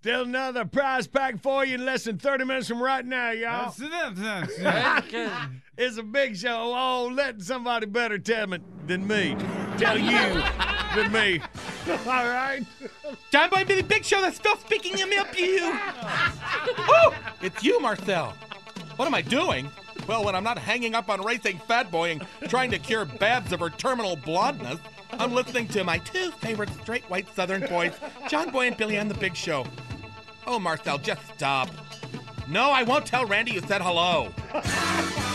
Still another prize pack for you in less than 30 minutes from right now, y'all. it's a big show. Oh, let somebody better tell me than me. Tell you than me. All right? John Boy and Billy Big Show, that's still speaking him up you. oh, it's you, Marcel. What am I doing? Well, when I'm not hanging up on racing Fat Boy and trying to cure Babs of her terminal blondness, I'm listening to my two favorite straight white Southern boys, John Boy and Billy on the Big Show. Oh, Marcel, just stop. No, I won't tell Randy you said hello.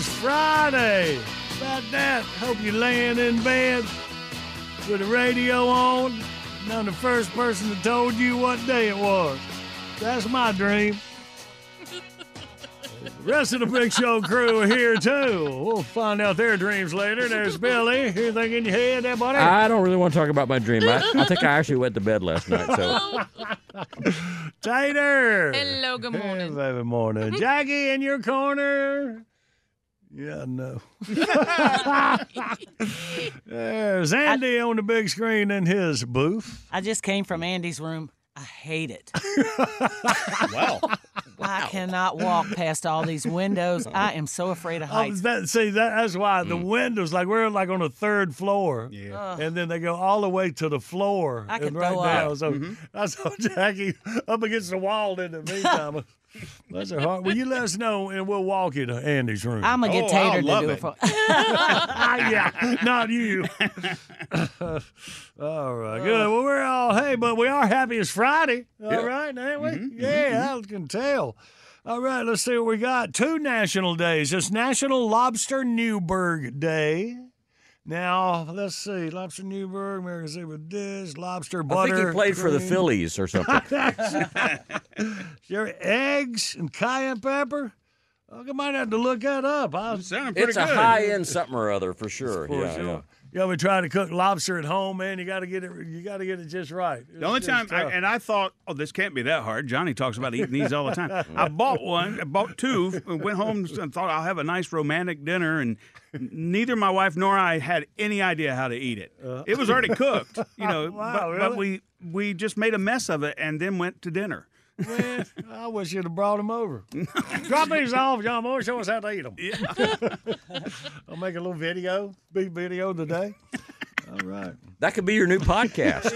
is Friday. About that, hope you're laying in bed with the radio on. And I'm the first person that told you what day it was. That's my dream. The rest of the Big Show crew are here too. We'll find out their dreams later. There's Billy. Anything in your head there, buddy? I don't really want to talk about my dream. I, I think I actually went to bed last night. So Tater. Hello, good morning. Hey, baby morning. Jackie in your corner. Yeah, no. There's Andy on the big screen in his booth. I just came from Andy's room. I hate it. Wow. I cannot walk past all these windows. I am so afraid of Oh, heights. that, see, that, that's why the mm. windows, like we're like on the third floor, Yeah. and then they go all the way to the floor I could and right throw down. up. So mm-hmm. I saw Jackie up against the wall in the meantime. That's a hard. Will you let us know, and we'll walk you to Andy's room. I'm gonna get Oh, Tater I'll to do it, it. for. Ah, yeah, not you. all right, good. Well, we're all hey, but we are happy it's Friday. All right, ain't we? Mm-hmm, yeah, mm-hmm, mm-hmm. I can tell. All right, let's see what we got. Two national days. It's National Lobster Newburg Day. Now, let's see. Lobster Newburg, American Seafood Dish, lobster Butter. I think he played for the. Phillies or something. Sure, eggs and cayenne pepper. Oh, I might have to look that up. I, Sounding pretty it's a high end something or other for sure. For yeah, sure. yeah. You ever try to cook lobster at home, man? You got to get it. You got to get it just right. The only time, I, and I thought, oh, this can't be that hard. Johnny talks about eating these all the time. I bought one, I bought two, and went home and thought I'll have a nice romantic dinner, and neither my wife nor I had any idea how to eat it. Uh. It was already cooked, you know, Wow, but, really? but we we just made a mess of it and then went to dinner. Man, I wish you'd have brought them over. Drop these off, John Boy. Show us how to eat them. I'll make a little video, big video today. All right. That could be your new podcast.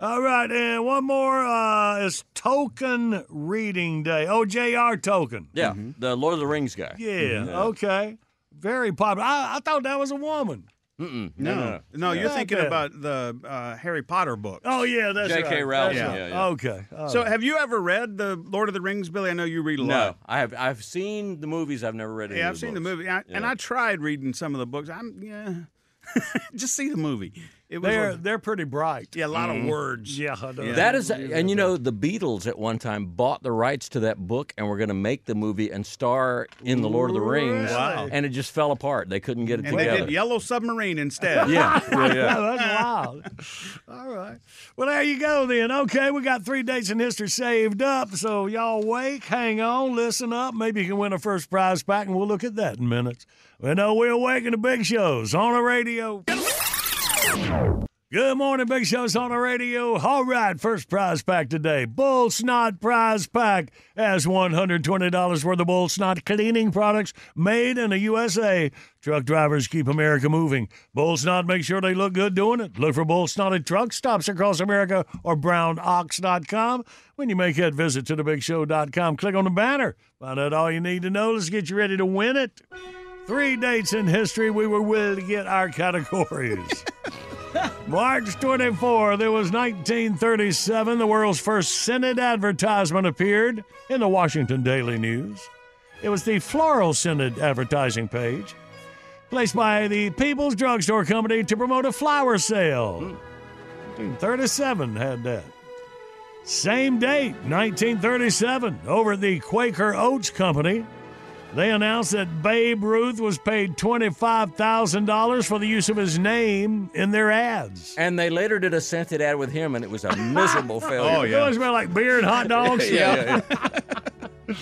All right, and one more uh, is Tolkien Reading Day. Oh, J.R. Tolkien. Yeah, the Lord of the Rings guy. Yeah, okay. Very popular. I, I thought that was a woman. Mm-mm. No, no, no, you're Not thinking about the uh, Harry Potter book. Oh yeah, that's J.K. right. Rowling, That's yeah, right. yeah. Okay. all So, right. have you ever read the Lord of the Rings, Billy? I know you read a No, lot. I have. I've seen the movies. I've never read any. Yeah, of I've seen the movie, I, and I tried reading some of the books. I'm yeah, just see the movie. It was they're a- they're pretty bright. yeah, a lot of mm-hmm. words. Yeah, I know. That is, and you know, the Beatles at one time bought the rights to that book and were going to make the movie and star in the Lord of the Rings. Wow. And it just fell apart. They couldn't get it together. And they did Yellow Submarine instead. yeah, yeah, yeah. That's wild. All right. Well, there you go then. Okay, we got three dates in history saved up. So y'all wake, hang on, listen up. Maybe you can win a first prize pack, and we'll look at that in minutes. We know we're waking the big shows on the radio. Good morning, Big Show's on the radio. All right, first prize pack today. Bull Snot Prize Pack has $120 worth of Bull Snot cleaning products made in the USA. Truck drivers keep America moving. Bull Snot make sure they look good doing it. Look for Bull Snot at truck stops across America or brownox.com. When you make that visit to thebigshow.com, click on the banner. Find out all you need to know. Let's get you ready to win it. Three dates in history we were willing to get our categories. March 24, there was 1937. The world's first Senate advertisement appeared in the Washington Daily News. It was the Floral Senate advertising page, placed by the People's Drugstore Company to promote a flower sale. Hmm. 1937 had that. Same date, 1937, over at the Quaker Oats Company, they announced that Babe Ruth was paid $25,000 for the use of his name in their ads. And they later did a scented ad with him, and it was a miserable oh, failure. Oh, It yeah. always smell like beer and hot dogs. yeah, yeah.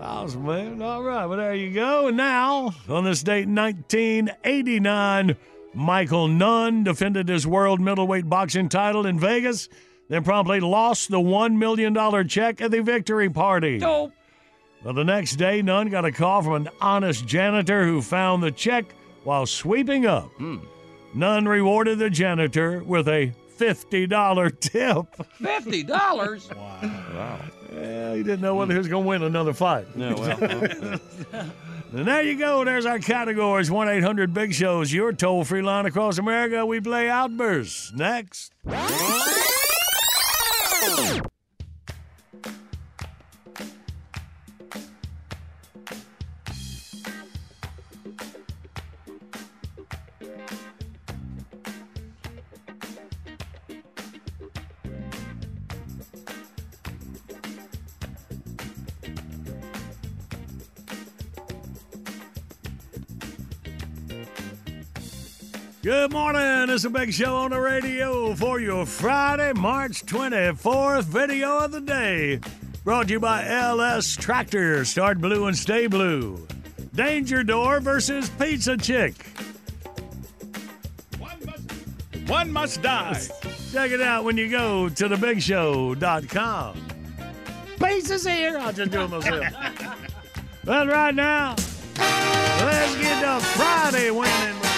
Awesome, man. All right, well, there you go. And now, on this date, 1989, Michael Nunn defended his world middleweight boxing title in Vegas, then promptly lost the $1 million check at the victory party. Oh. Well, the next day, Nunn got a call from an honest janitor who found the check while sweeping up. Hmm. Nunn rewarded the janitor with a $50 tip. Fifty dollars. Wow. Wow. Yeah, he didn't know whether he was going to win another fight. No, well, well, And there you go. There's our categories 1 800 Big Shows, your toll free line across America. We play Outbursts. Next. Good morning. It's a big show on the radio for your Friday, March 24th video of the day. Brought to you by LS Tractor. Start blue and stay blue. Danger Door versus Pizza Chick. One must die. Check it out when you go to thebigshow.com. Pizza's here. I'll just do it myself. but right now, let's get to Friday winning.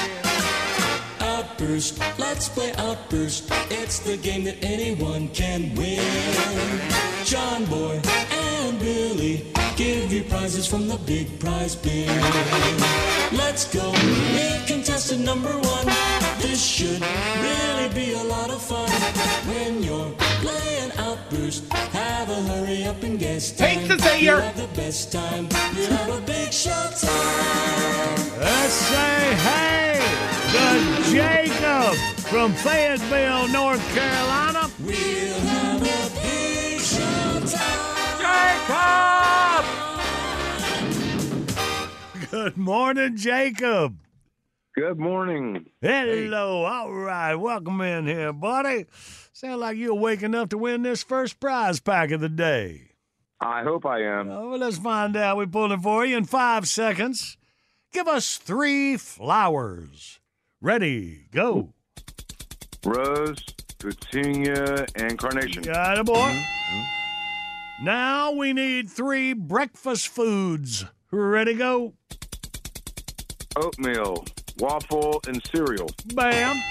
Outburst, let's play Outburst. It's the game that anyone can win. John Boy and Billy give you prizes from the big prize bin. Let's go meet contestant number one. This should really be a lot of fun. When you're playing Outburst, have a hurry up and guess. Take time. the Zaire. You'll have the best time. You'll have a big show time. Let's say hey to Jacob from Fayetteville, North Carolina. We'll have a time. Good morning, Jacob. Good morning. Hello. All right. Welcome in here, buddy. Sound like you're awake enough to win this first prize pack of the day. I hope I am. Oh, well, let's find out. We pulled it for you in five seconds. Give us three flowers. Ready, go. Rose, petunia, and carnation. Got it, boy. Mm-hmm. Now we need three breakfast foods. Ready, go. Oatmeal, waffle, and cereal. Bam.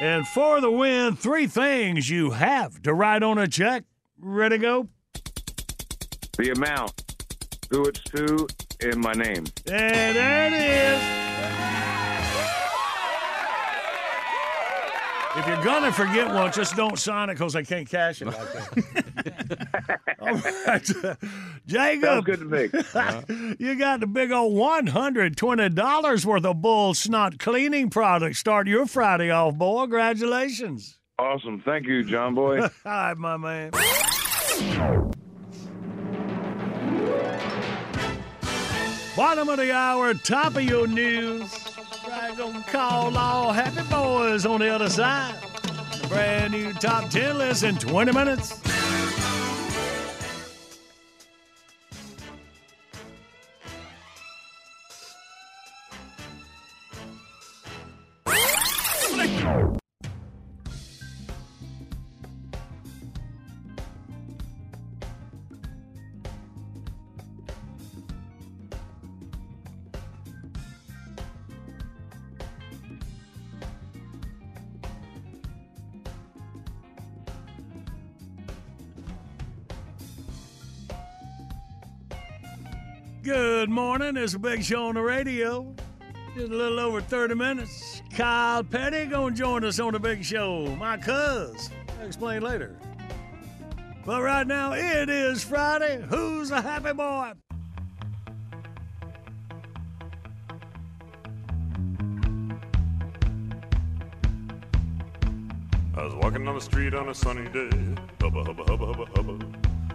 And for the win, three things you have to write on a check. Ready, go. The amount, who it's to, and my name. And there it is. If you're gonna forget one, just don't sign it because they can't cash it like that. All right, Jacob. Sounds good to me. you got the big old one hundred twenty dollars worth of bull snot cleaning products. Start your Friday off, boy. Congratulations. Awesome. Thank you, John Boy. All right, my man. Bottom of the hour, top of your news. Right, gonna call all happy boys on the other side. Brand new top 10 list in 20 minutes. Morning. It's a big show on the radio. Just a little over 30 minutes. Kyle Petty gonna join us on the big show. My cuz. I'll explain later. But right now, it is Friday. Who's a happy boy? I was walking down the street on a sunny day. Hubba, hubba, hubba, hubba, hubba.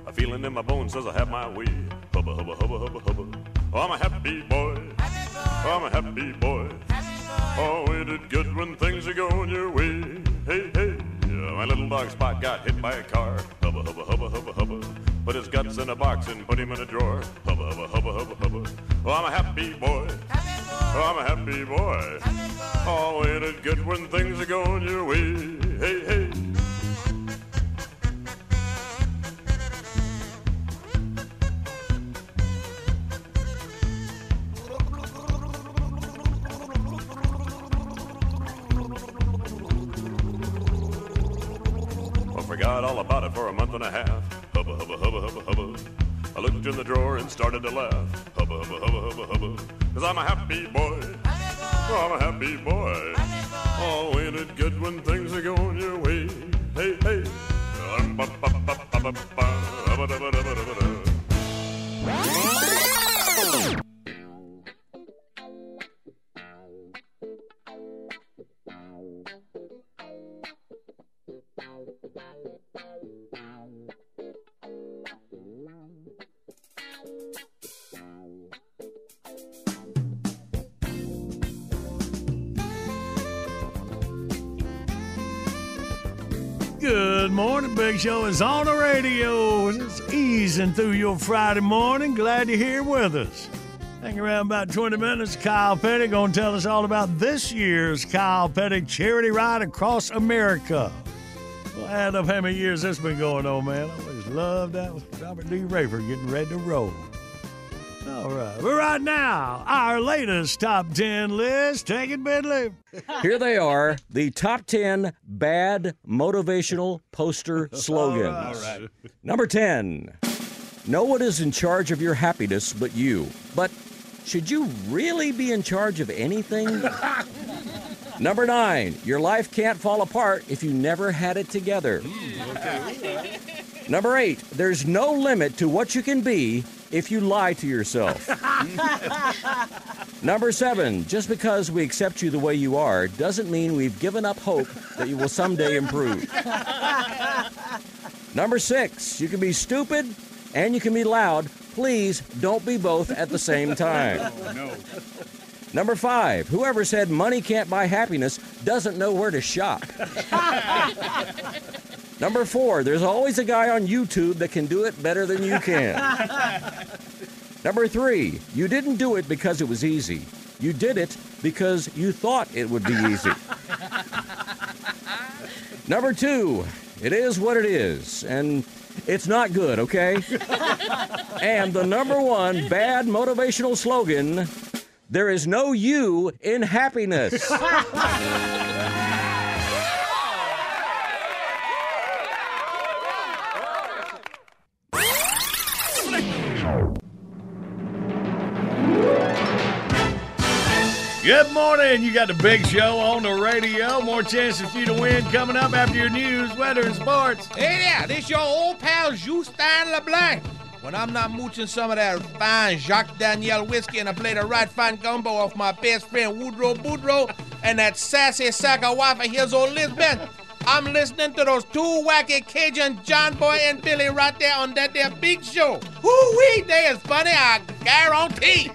A feeling in my bones says I have my way. Hubba, hubba, hubba, hubba, hubba. Oh, I'm a happy boy. Oh, I'm a happy boy. Oh, ain't it good when things are going your way? Hey, hey. Yeah, my little dog Spot got hit by a car. Hubba, hubba, hubba, hubba, hubba. Put his guts in a box and put him in a drawer. Hubba, hubba, hubba, hubba, hubba. Oh, I'm a happy boy. Oh, I'm a happy boy. Oh, ain't it good when things are going your way? Hey, hey. And started to laugh. Hubba, hubba, hubba, hubba, hubba. Cause I'm a happy boy. I'm a happy boy. Oh, ain't it good when things are going your way? Hey, hey. On the radio. It's easing through your Friday morning. Glad you're here with us. Hang around about 20 minutes. Kyle Petty going to tell us all about this year's Kyle Petty charity ride across America. We'll add up how many years this been going on, man. I always loved that Robert D. Rayford getting ready to roll. All right. But right now, our latest top 10 list. Take it, Bentley. Here they are, the top 10 bad motivational poster slogans. All right. Number 10. No one is in charge of your happiness but you. But should you really be in charge of anything? Number 9. Your life can't fall apart if you never had it together. Hmm, Number 8. There's no limit to what you can be if you lie to yourself. Number seven, just because we accept you the way you are doesn't mean we've given up hope that you will someday improve. Number six, you can be stupid and you can be loud. Please don't be both at the same oh, time. Number five, whoever said money can't buy happiness doesn't know where to shop. Number four, there's always a guy on YouTube that can do it better than you can. Number three, you didn't do it because it was easy. You did it because you thought it would be easy. Number two, it is what it is, and it's not good, okay? and the number one bad motivational slogan there is no you in happiness. Good morning. You got the big show on the radio. More chances for you to win coming up after your news, weather, and sports. Hey there, this your old pal Justin LeBlanc. When I'm not mooching some of that fine Jacques Daniel whiskey and I play the right fine gumbo off my best friend Woodrow Boudreau and that sassy sack of wife of his old Lisbeth, I'm listening to those two wacky Cajun John Boy and Billy right there on that there big show. Whoo-wee, they is funny, I guarantee.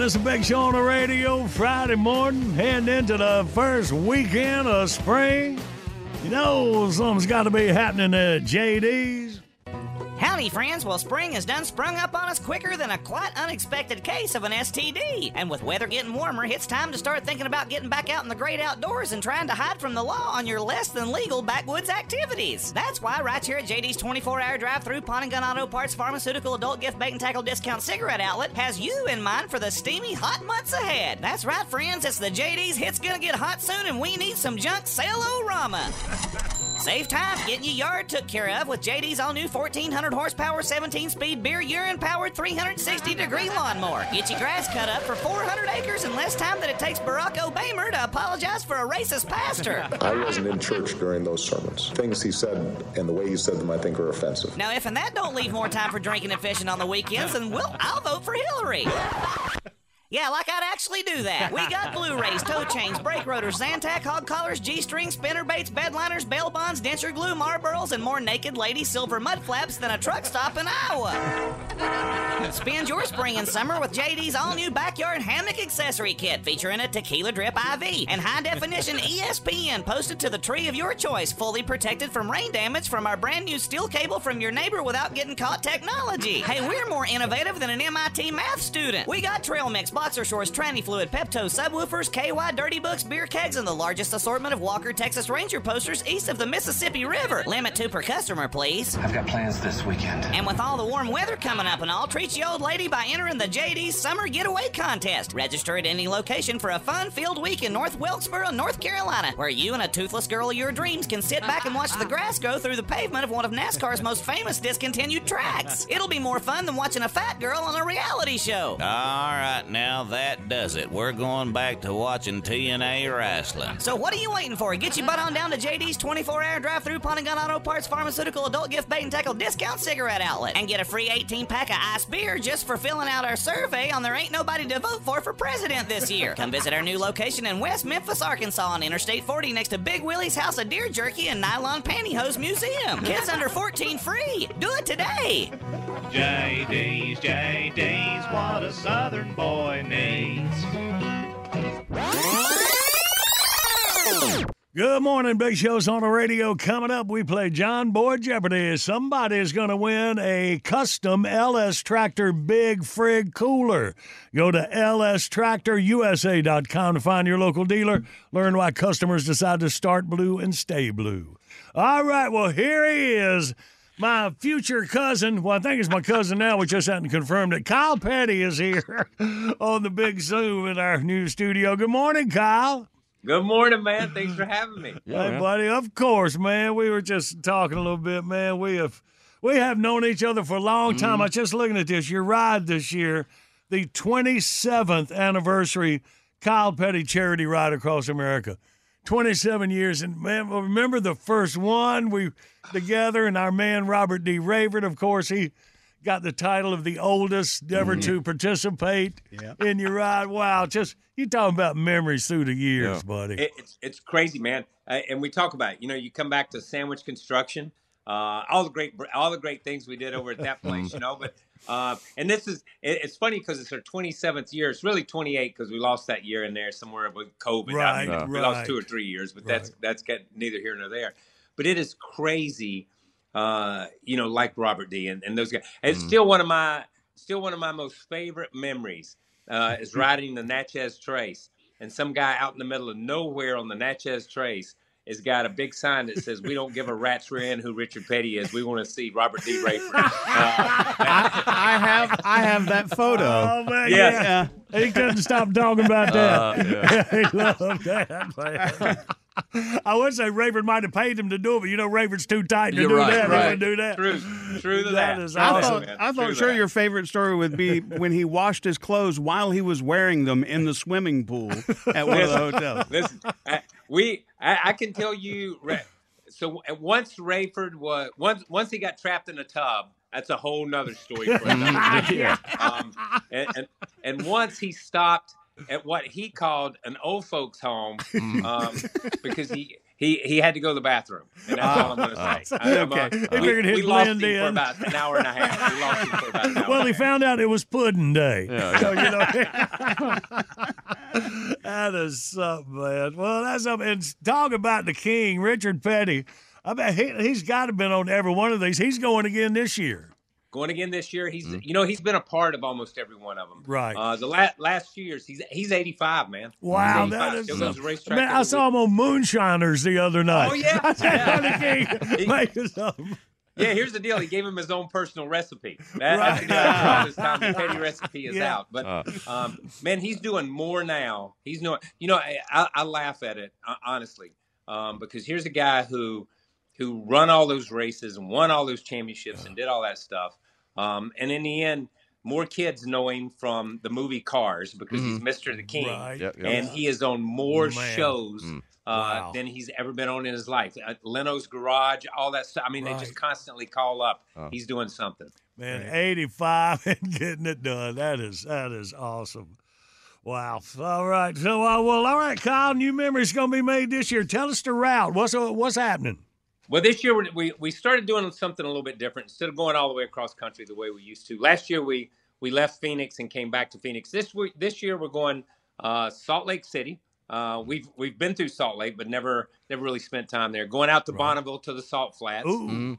Morning. It's a big show on the radio Friday morning, heading into the first weekend of spring. You know, something's got to be happening at JD's. Howdy, friends. Well, spring has done sprung up on us quicker than a quite unexpected case of an STD. And with weather getting warmer, it's time to start thinking about getting back out in the great outdoors and trying to hide from the law on your less than legal backwoods activities. That's why right here at JD's 24 hour drive through Pawn and Gun Auto Parts Pharmaceutical Adult Gift Bait and Tackle Discount Cigarette Outlet has you in mind for the steamy hot months ahead. That's right, friends. It's the JD's It's Gonna Get Hot Soon, and we need some junk sale Rama. Save time getting your yard took care of with JD's all new 1400 horsepower, 17 speed beer urine powered 360 degree lawnmower. Get your grass cut up for 400 acres in less time than it takes Barack Obama to apologize for a racist pastor. I wasn't in church during those sermons. Things he said and the way he said them, I think, are offensive. Now, if and that don't leave more time for drinking and fishing on the weekends, then we'll, I'll vote for Hillary. Yeah, like I'd actually do that. We got Blu-rays, toe chains, brake rotors, Zantac, hog collars, G-strings, spinner baits, bed liners, bail bonds, denture glue, Marlboros, and more naked lady silver mud flaps than a truck stop in Iowa. Spend your spring and summer with JD's all-new backyard hammock accessory kit featuring a tequila drip IV and high-definition ESPN posted to the tree of your choice, fully protected from rain damage from our brand new steel cable from your neighbor without getting caught technology. Hey, we're more innovative than an MIT math student. We got trail mix, boxer shorts, tranny fluid, Pepto, subwoofers, KY, dirty books, beer kegs, and the largest assortment of Walker Texas Ranger posters east of the Mississippi River. Limit two per customer, please. I've got plans this weekend. And with all the warm weather coming up and all, treat your old lady by entering the JD's Summer Getaway Contest. Register at any location for a fun-filled week in North Wilkesboro, North Carolina, where you and a toothless girl of your dreams can sit back and watch the grass grow through the pavement of one of NASCAR's most famous discontinued tracks. It'll be more fun than watching a fat girl on a reality show. All right, now that does it. We're going back to watching TNA wrestling. So what are you waiting for? Get your butt on down to JD's 24-hour drive-through Pawn Gun Auto Parts Pharmaceutical Adult Gift Bait and Tackle Discount Cigarette Outlet and get a free 18-pack of ice beer just for filling out our survey on There Ain't Nobody to Vote For for President this year. Come visit our new location in West Memphis, Arkansas on Interstate 40 next to Big Willie's House of Deer Jerky and Nylon Pantyhose Museum. Kids under 14 free. Do it today. JD's, JD's, what a southern boy Good morning, Big Show's on the radio. Coming up, we play John Boy Jeopardy. Somebody's going to win a custom LS Tractor Big Frig Cooler. Go to lstractorusa.com to find your local dealer. Learn why customers decide to start blue and stay blue. All right, well, here he is. My future cousin, well, I think it's my cousin now. We just hadn't confirmed it. Kyle Petty is here on the Big Zoom in our new studio. Good morning, Kyle. Good morning, man. Thanks for having me. hey, buddy. Of course, man. We were just talking a little bit, man. We have we have known each other for a long time. Mm-hmm. I was just looking at this. Your ride this year, the 27th anniversary Kyle Petty charity ride across America. 27 years, and man, remember the first one we together, and our man Robert D. Rayford, of course, he got the title of the oldest ever Mm-hmm. to participate in your ride. Wow, just you talking about memories through the years, buddy. It, it's it's crazy, man. Uh, and we talk about, it. you know, you come back to sandwich construction, uh, all the great all the great things we did over at that place, you know. But uh, and this is it, it's funny because it's our 27th year. It's really 28 because we lost that year in there somewhere with COVID. I mean, Right, we lost two or three years, but that's that's get neither here nor there. But it is crazy, uh, you know, like Robert D. and, and those guys. It's Mm-hmm. still one of my still one of my most favorite memories uh, is riding the Natchez Trace, and some guy out in the middle of nowhere on the Natchez Trace has got a big sign that says, "We don't give a rat's rear end who Richard Petty is. We want to see Robert D. Rayford." Uh, I, I have I have that photo. Oh man, Yeah. yeah. He couldn't stop talking about that. Uh, yeah. he loved that. Man. I would say Rayford might have paid him to do it, but you know Rayford's too tight to You're do right, that. He right. wouldn't do that. True, true to That that. is I awesome. thought, I thought True sure that. your favorite story would be when he washed his clothes while he was wearing them in the swimming pool at one of the hotels. Listen, I, we I, I can tell you. So once Rayford was once once he got trapped in a tub, that's a whole nother story for another day. Yeah. Um, and, and and once he stopped at what he called an old folks home um, because he. He, he had to go to the bathroom, and that's all I'm going to say. I- I'm, uh, Okay. He we, figured he'd we lost him blend for about an hour and a half. We lost him for about an hour. Well, he found out it was pudding day. Yeah, So, you know, that is something, man. Well, that's something. And talk about the king, Richard Petty. I bet he, he's got to been on every one of these. He's going again this year. Going again this year. He's you know he's been a part of almost every one of them. Right. Uh, the last last few years he's he's 85 man. Wow, He's that 85. is. Still goes racetrack Man, I every saw him on Moonshiners the other night. Oh, yeah. I said, "Honey, make us something." Yeah, here's the deal. He gave him his own personal recipe. That, Right. That's the deal. After all this time, the Petty recipe is Yeah. out. But um, man, he's doing more now. He's doing. You know, I, I, I laugh at it uh, honestly um, because here's a guy who who run all those races and won all those championships and did all that stuff. Um, and in the end, more kids know him from the movie Cars because he's Mr. the King, Right. Yep, yep. and he is on more Man. shows. Mm. Uh, Wow. than he's ever been on in his life. Uh, Leno's Garage, all that stuff. I mean, they just constantly call up. Oh. He's doing something. Man, 85 and getting it done. That is that is awesome. Wow. All right. So, uh, well, all right, Kyle. New memories going to be made this year. Tell us the route. What's uh, what's happening? Well, this year we- we started doing something a little bit different. Instead of going all the way across country the way we used to. Last year we we left Phoenix and came back to Phoenix. This week, this year we're going uh, Salt Lake City. Uh, we've we've been through Salt Lake, but never never really spent time there. Going out to Bonneville to the Salt Flats,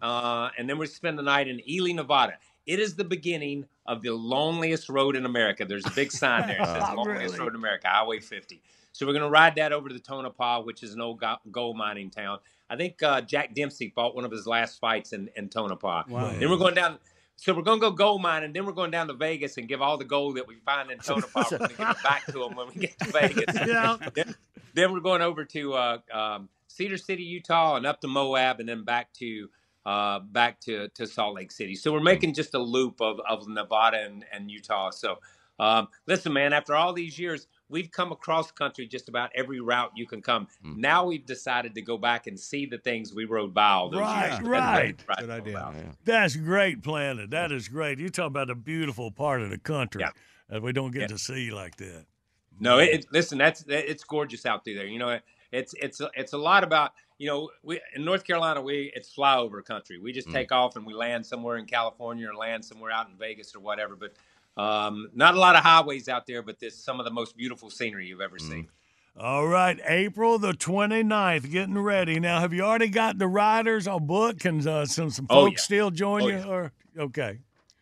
uh, and then we spend the night in Ely, Nevada. It is the beginning of the loneliest road in America. There's a big sign there that says "Loneliest Really? Road in America," Highway 50. So we're going to ride that over to Tonopah, which is an old gold mining town. I think uh, Jack Dempsey fought one of his last fights in, in Tonopah. Wow. Then we're going down. So we're going to go gold mining. Then we're going down to Vegas and give all the gold that we find in Tonopah. we're to give it back to them when we get to Vegas. Yeah. Then, then we're going over to uh, um, Cedar City, Utah, and up to Moab, and then back to uh, back to, to Salt Lake City. So we're making just a loop of, of Nevada and, and Utah. So um, listen, man, after all these years, we've come across country just about every route you can come. Now we've decided to go back and see the things we rode by all those Right, years. And right. Good idea. about. That's great planning. That is great. You talk about a beautiful part of the country Yeah. that we don't get Yeah. to see like that. No, it, it- listen, that's that- it's gorgeous out there. You know, it's it's it's a lot about you know we in North Carolina we it's flyover country. We just take off and we land somewhere in California or land somewhere out in Vegas or whatever. But um, not a lot of highways out there, but there's some of the most beautiful scenery you've ever seen. All right, April the 29th, getting ready. Now, have you already got the riders on book? Can uh, some, some Oh, folks yeah. still join Oh, you? yeah. Or Okay.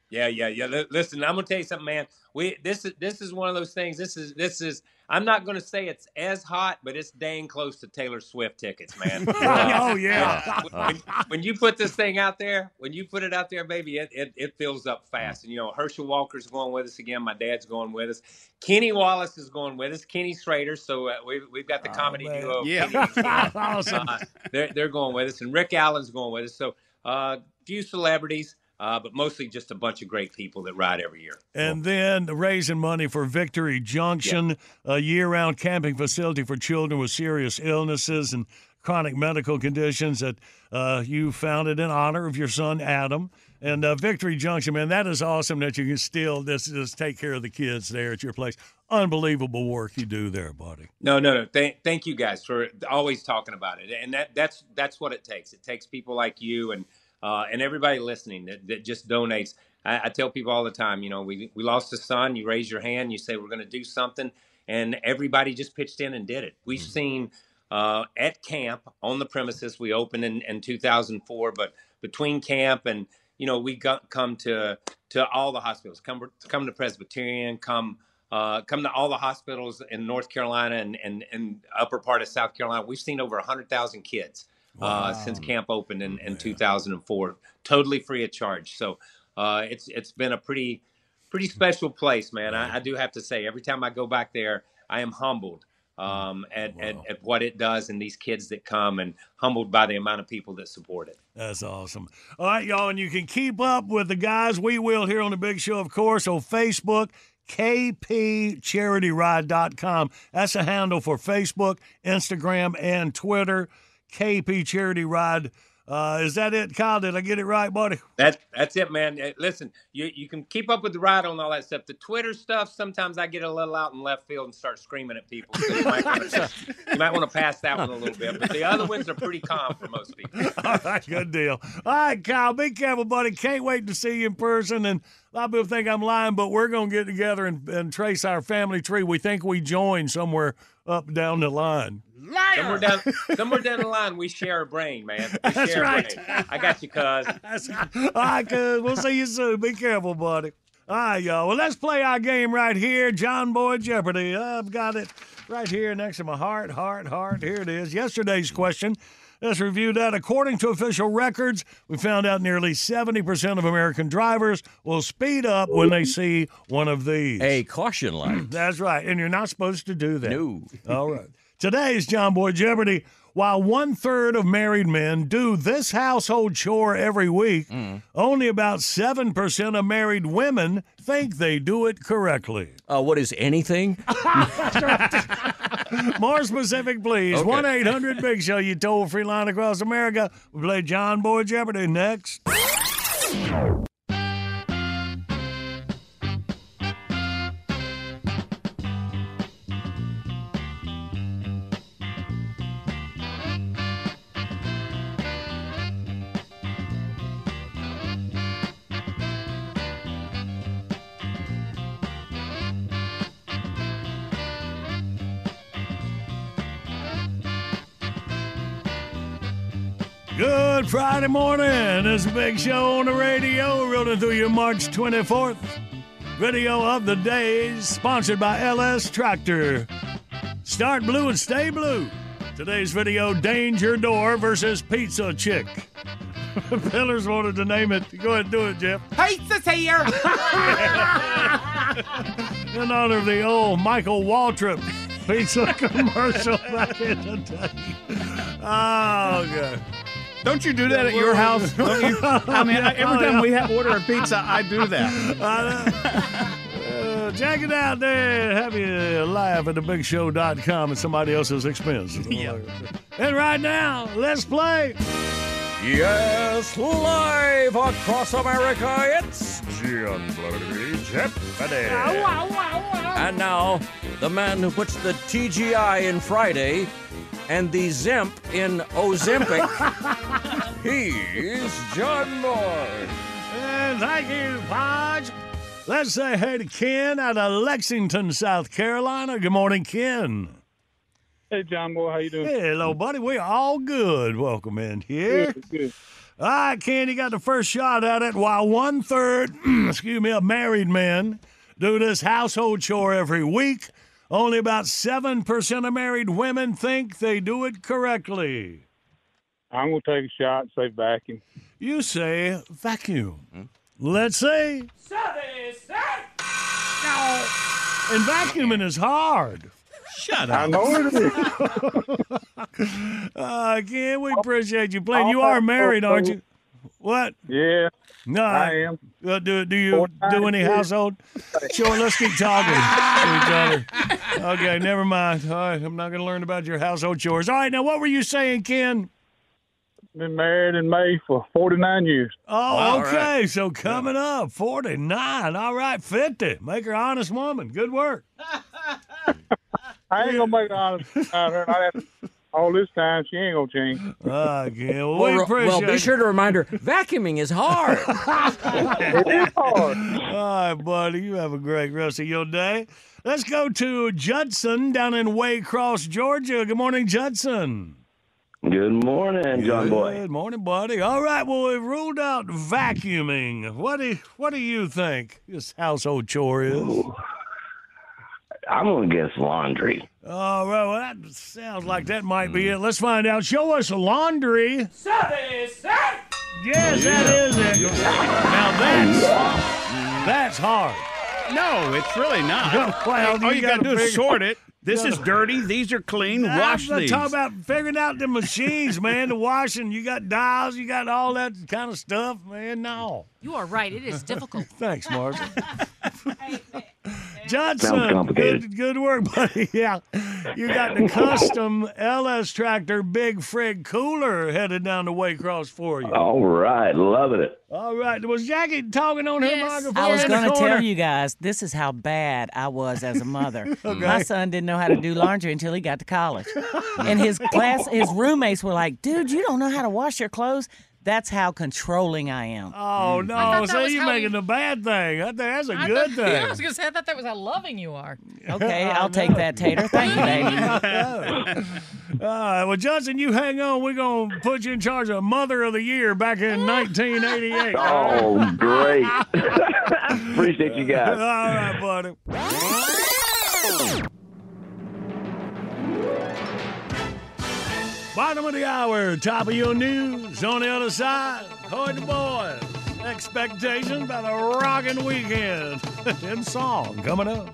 Yeah, yeah, yeah. Li- Listen, I'm gonna tell you something, man. We this is this is one of those things. This is this is. I'm not gonna say it's as hot, but it's dang close to Taylor Swift tickets, man. Oh, yeah. when, when you put this thing out there, when you put it out there, baby, it, it, it fills up fast. And you know, Herschel Walker's going with us again. My dad's going with us. Kenny Wallace is going with us. Kenny Schrader. So uh, we've we've got the comedy man. duo. Yeah. Kenny awesome. Uh, they're they're going with us, and Rick Allen's going with us. So uh, few celebrities, uh, but mostly just a bunch of great people that ride every year. And then raising money for Victory Junction, a year round camping facility for children with serious illnesses and chronic medical conditions that uh, you founded in honor of your son, Adam. And uh, Victory Junction, man, that is awesome that you can still just, just take care of the kids there at your place. Unbelievable work you do there, buddy. No, no, no. Thank, thank you guys for always talking about it, and that that's that's what it takes. It takes people like you and uh, and everybody listening that, that just donates. I, I tell people all the time, you know, we we lost a son. You raise your hand, you say we're going to do something, and everybody just pitched in and did it. We've seen uh, at camp on the premises. We opened in, in 2004, but between camp and you know, we got, come to to all the hospitals. Come come to Presbyterian. Come uh, come to all the hospitals in North Carolina and and, and upper part of South Carolina. We've seen over hundred thousand kids uh, since camp opened in, in 2004, totally free of charge. So uh, it's it's been a pretty pretty special place, man. I, I do have to say, every time I go back there, I am humbled um, at, at, at what it does and these kids that come, and humbled by the amount of people that support it. That's awesome. All right, y'all, and you can keep up with the guys. We will here on the Big Show, of course, on Facebook. kpcharityride.com. That's a handle for Facebook, Instagram, and Twitter. KP Charity Ride. Uh, is that it, Kyle? Did I get it right, buddy? That that's it, man. Listen, you you can keep up with the ride on all that stuff. The Twitter stuff, sometimes I get a little out in left field and start screaming at people. So you might want to you might want to pass that one a little bit. But the other ones are pretty calm for most people. All right, good deal. All right, Kyle, be careful, buddy. Can't wait to see you in person. And a lot of people think I'm lying, but we're going to get together and, and trace our family tree. We think we joined somewhere up down the line. Somewhere down, somewhere down the line, we share a brain, man. We That's share a right. brain. I got you, cuz. All right, cuz. We'll see you soon. Be careful, buddy. All right, y'all. Well, let's play our game right here. John Boy Jeopardy. I've got it right here next to my heart, heart, heart. Here it is. Yesterday's question. Let's review that. According to official records, we found out nearly 70% of American drivers will speed up when they see one of these. A caution light. That's right. And you're not supposed to do that. No. All right. Today's John Boy Jeopardy. While one third of married men do this household chore every week, only about 7% of married women think they do it correctly. Uh, what is anything? More specific, please. Okay. 1 800 Big Show, you toll free line across America. We play John Boy Jeopardy next. Friday morning. It's a big show on the radio, rolling through your March 24th. Video of the day, sponsored by LS Tractor. Start blue and stay blue. Today's video, Danger Door versus Pizza Chick. Pillars wanted to name it. Go ahead and do it, Jeff. Pizza's here. In honor of the old Michael Waltrip pizza commercial back in the day. Oh, God. Don't you do that at your house? Don't you? I mean, I- every time we have order a pizza, I do that. Uh, check it out there. Have you live at thebigshow.com at somebody else's expense. And right now, let's play. Yes, live across America, it's John Bloody Jeopardy. Wow, wow, wow, wow. And now, the man who puts the TGI in Friday and the Zimp in Ozempic, he's John Moore. And thank you, Podge. Let's say hey to Ken out of Lexington, South Carolina. Good morning, Ken. Hey, John Boy, how you doing? Hey, hello, buddy. We all good. Welcome in here. Good, good. All right, Ken, you got the first shot at it. While one third, excuse me, of married men do this household chore every week, only about 7% of married women think they do it correctly. I'm gonna take a shot and say vacuum. You say vacuum. Let's say. So they safe And vacuuming is hard. Shut up. I know it is. Uh, Ken, we appreciate you playing. You are married, aren't you? What? Yeah, No, I am. Uh, do do you do any household? Sure, let's keep talking to each other. Okay, never mind. All right, I'm not going to learn about your household chores. All right, now what were you saying, Ken? Been married in May for 49 years. Oh, All okay. right. So coming up, 49. All right, 50. Make her honest woman. Good work. I ain't gonna make it honest out her. I have all this time. She ain't gonna change. Uh, well, Well, we ro- appreciate well, be sure to remind her vacuuming is hard. it is hard. All right, buddy. You have a great rest of your day. Let's go to Judson down in Waycross, Georgia. Good morning, Judson. Good morning, John Boy. Good morning, buddy. All right, well, we've ruled out vacuuming. What do What do you think this household chore is? I'm gonna guess laundry. Oh, well, that sounds like that might be it. Let's find out. Show us laundry. Yes, that is it. Now that's that's hard. No, it's really not. Well, All you, gotta, gotta do is sort it. This is dirty. These are clean. Wash I'm these. talking about figuring out the machines, man. The washing, you got dials, you got all that kind of stuff, man. No. You are right. It is difficult. Thanks, Marshall. Johnson, Sounds complicated. Good, good work, buddy. Yeah, you got the custom LS Tractor Big Frig cooler headed down the Waycross for you. All right, loving it. All right, was Jackie talking on her microphone? I was going to tell you guys this is how bad I was as a mother. Okay. My son didn't know how to do laundry until he got to college. And his class, his roommates were like, dude, you don't know how to wash your clothes? That's how controlling I am. Oh mm. no! thought that See, was you're how making a bad thing. I think that's a I good thought- thing. Yeah, I was going to say, I thought that was how loving you are. Okay, I'll take that, Tater. Thank you, baby. All right, well, Johnson, you hang on. We're going to put you in charge of Mother of the Year back in 1988. Oh, great. Appreciate you guys. All right, buddy. Bottom of the hour, top of your news. On the other side, Hoy the boys. Expectations about a rocking weekend. in song coming up.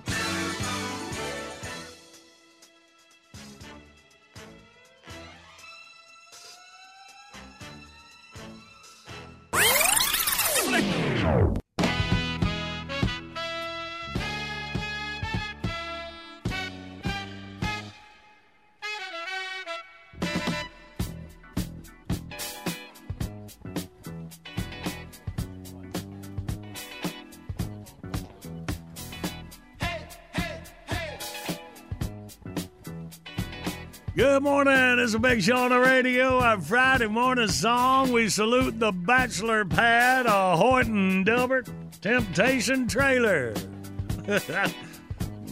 Good morning. It's a big show on the radio. Our Friday morning song. We salute the bachelor pad, a Horton Delbert Temptation trailer. yeah,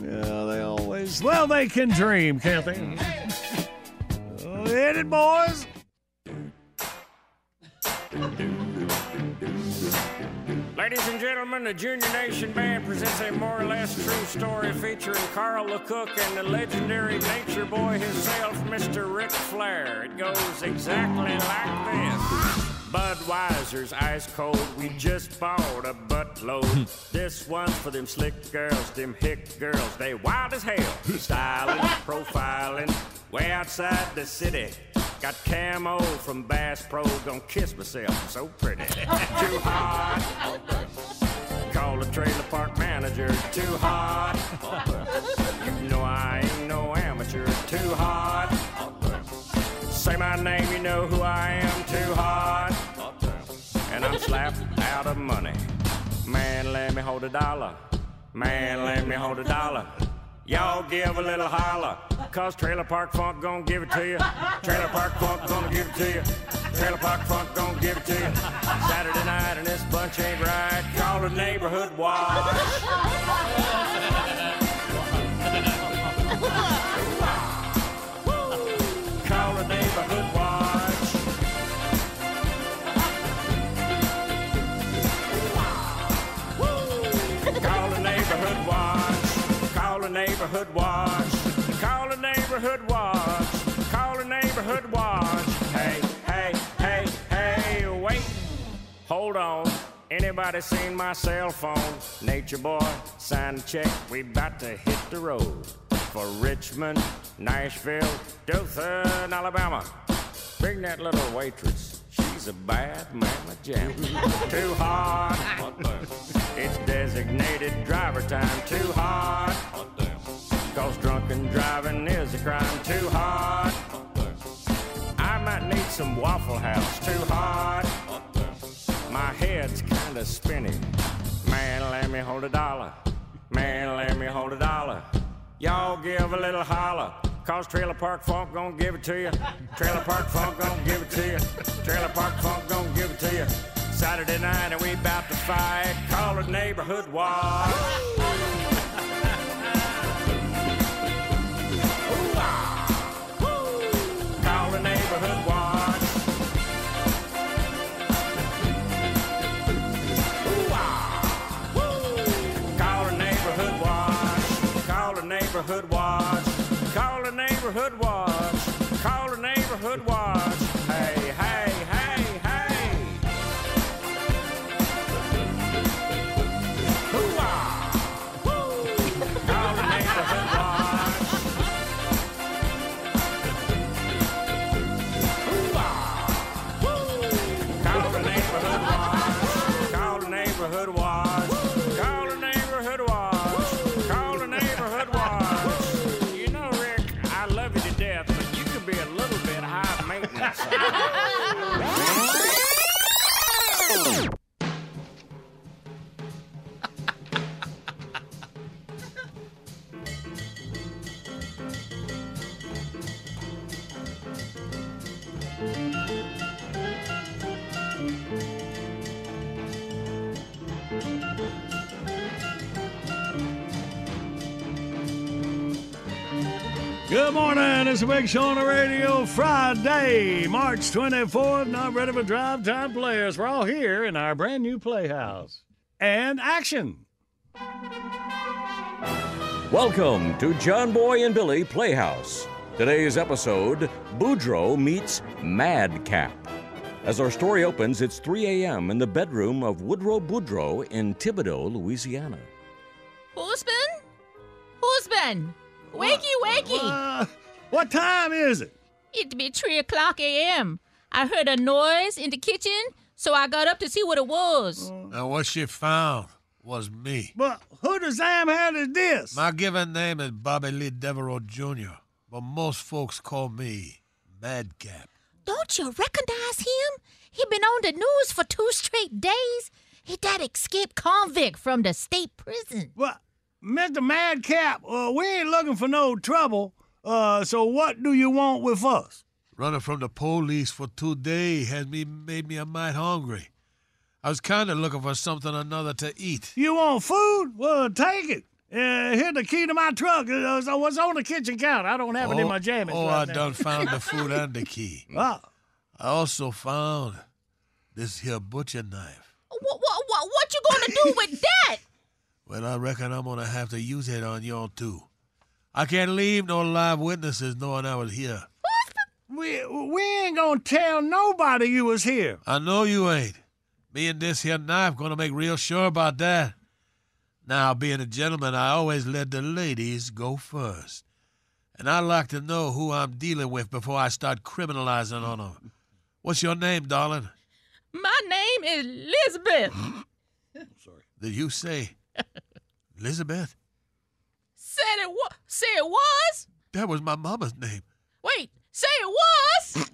they always. Well, they can dream, can't they? hit it, boys. Ladies and gentlemen, the Junior Nation Band presents a more or less true story featuring Carl LeCook and the legendary nature boy himself, Mr. Ric Flair. It goes exactly like this. Budweiser's ice cold, we just bought a buttload. Hmm. this one's for them slick girls, them hick girls, they wild as hell. Hmm. Styling, profiling, way outside the city. Got camo from Bass Pro, gonna kiss myself, I'm so pretty. Too hot. Call the trailer park manager, too hot. You know I ain't no amateur, too hot. Say my name, you know who I am, too hot. And I'm slapped out of money. Man, let me hold a dollar. Man, let me hold a dollar. Y'all give a little holler, cause Trailer Park Funk gonna give it to you. Trailer Park Funk gonna give it to you. Trailer Park Funk gonna give it to you. Saturday night and this bunch ain't right. Call the neighborhood watch. Neighborhood watch. Call the neighborhood watch. Call the neighborhood watch. Hey, hey, hey, hey, wait. Hold on. Anybody seen my cell phone? Nature boy, sign check. We about to hit the road for Richmond, Nashville, Dothan, Alabama. Bring that little waitress. She's a bad mama jam. Too hot. It's designated driver time. Too hot. Cause drunken driving is a crime. Too hot. I might need some Waffle House. Too hot. My head's kinda spinning. Man, let me hold a dollar. Man, let me hold a dollar. Y'all give a little holler. Cause Trailer Park Funk gonna give it to you. Trailer Park Funk gonna give it to you. Trailer Park Funk gonna give it to you. Saturday night and we about to fight. Call watch. Neighborhood watch. neighborhood morning. It's a big show on the radio. Friday, March 24th. Not ready for drive time players. We're all here in our brand new playhouse. And action. Welcome to John Boy and Billy Playhouse. Today's episode Boudreaux meets Madcap. As our story opens, it's 3 a.m. in the bedroom of Woodrow Boudreaux in Thibodaux, Louisiana. Who's been? Who's been? Wakey, wakey. Uh, what time is it? It be 3 o'clock a.m. I heard a noise in the kitchen, so I got up to see what it was. And what she found was me. But who the Sam head is this? My given name is Bobby Lee Devereaux Jr., but most folks call me Madcap. Don't you recognize him? He been on the news for two straight days. He that escaped convict from the state prison. Well, Mr. Madcap, uh, we ain't looking for no trouble. Uh, so what do you want with us? Running from the police for two days has me made me a mite hungry. I was kind of looking for something or another to eat. You want food? Well, take it. Uh, here's the key to my truck. Uh, so what's on the kitchen counter? I don't have it in my jammies. Oh, right I now. done found the food and the key. Ah. I also found this here butcher knife. What, what, what, what you gonna do with that? Well, I reckon I'm gonna have to use it on y'all too. I can't leave no live witnesses knowing I was here. We, we ain't gonna tell nobody you was here. I know you ain't. Me and this here knife gonna make real sure about that. Now, being a gentleman, I always let the ladies go first. And I like to know who I'm dealing with before I start criminalizing on them. What's your name, darling? My name is Elizabeth. I'm sorry. Did you say Elizabeth? Said it was. Say it was. That was my mama's name. Wait. Say it was.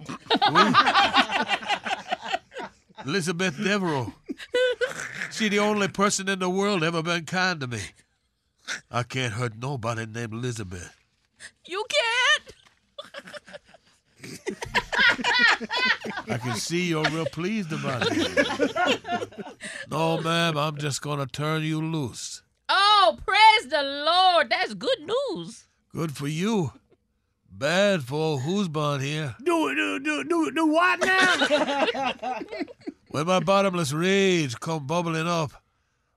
Elizabeth Devereaux. She the only person in the world ever been kind to me. I can't hurt nobody named Elizabeth. you can't. I can see you're real pleased about it. No, ma'am, I'm just gonna turn you loose. Oh, praise the Lord. That's good news. Good for you. Bad for old Hoosbon here. Do it, do do do do what now? When my bottomless rage come bubbling up,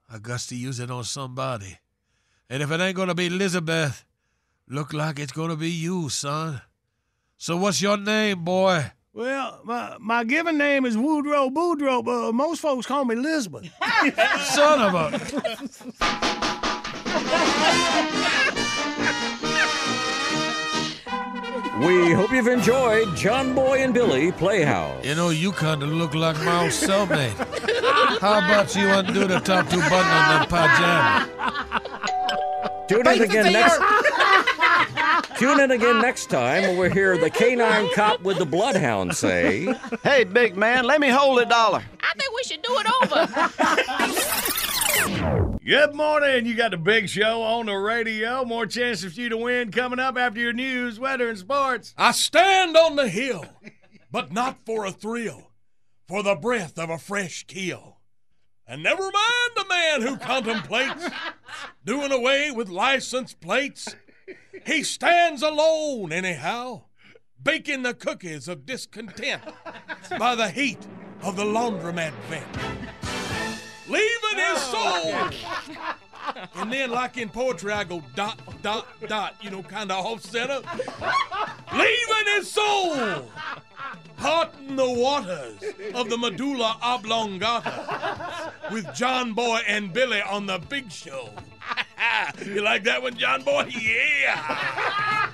I got to use it on somebody. And if it ain't gonna be Elizabeth, look like it's gonna be you, son. So what's your name, boy? Well, my, my given name is Woodrow Boudreaux, but uh, most folks call me Lisbon. Son of a. We hope you've enjoyed John Boy and Billy Playhouse. You know, you kind of look like my old cellmate. How about you undo the top two button on them pajama? Tune in again next. Tune in again next time when we hear the canine cop with the bloodhound say, Hey, big man, let me hold a dollar. I think we should do it over. Good morning. You got the big show on the radio. More chances for you to win coming up after your news, weather, and sports. I stand on the hill, but not for a thrill, for the breath of a fresh kill. And never mind the man who contemplates doing away with license plates. He stands alone, anyhow, baking the cookies of discontent by the heat of the laundromat vent. Leaving his oh. soul And then, like in poetry, I go dot, dot, dot, you know, kind of off center. Leaving his soul, parting the waters of the medulla oblongata with John Boy and Billy on the big show. you like that one, John Boy? Yeah.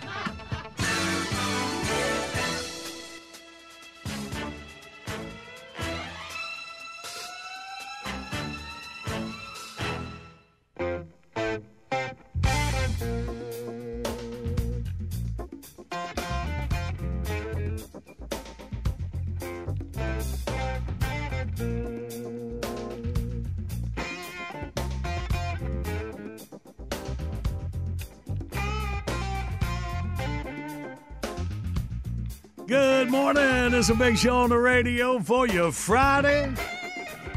It's a big show on the radio for you Friday.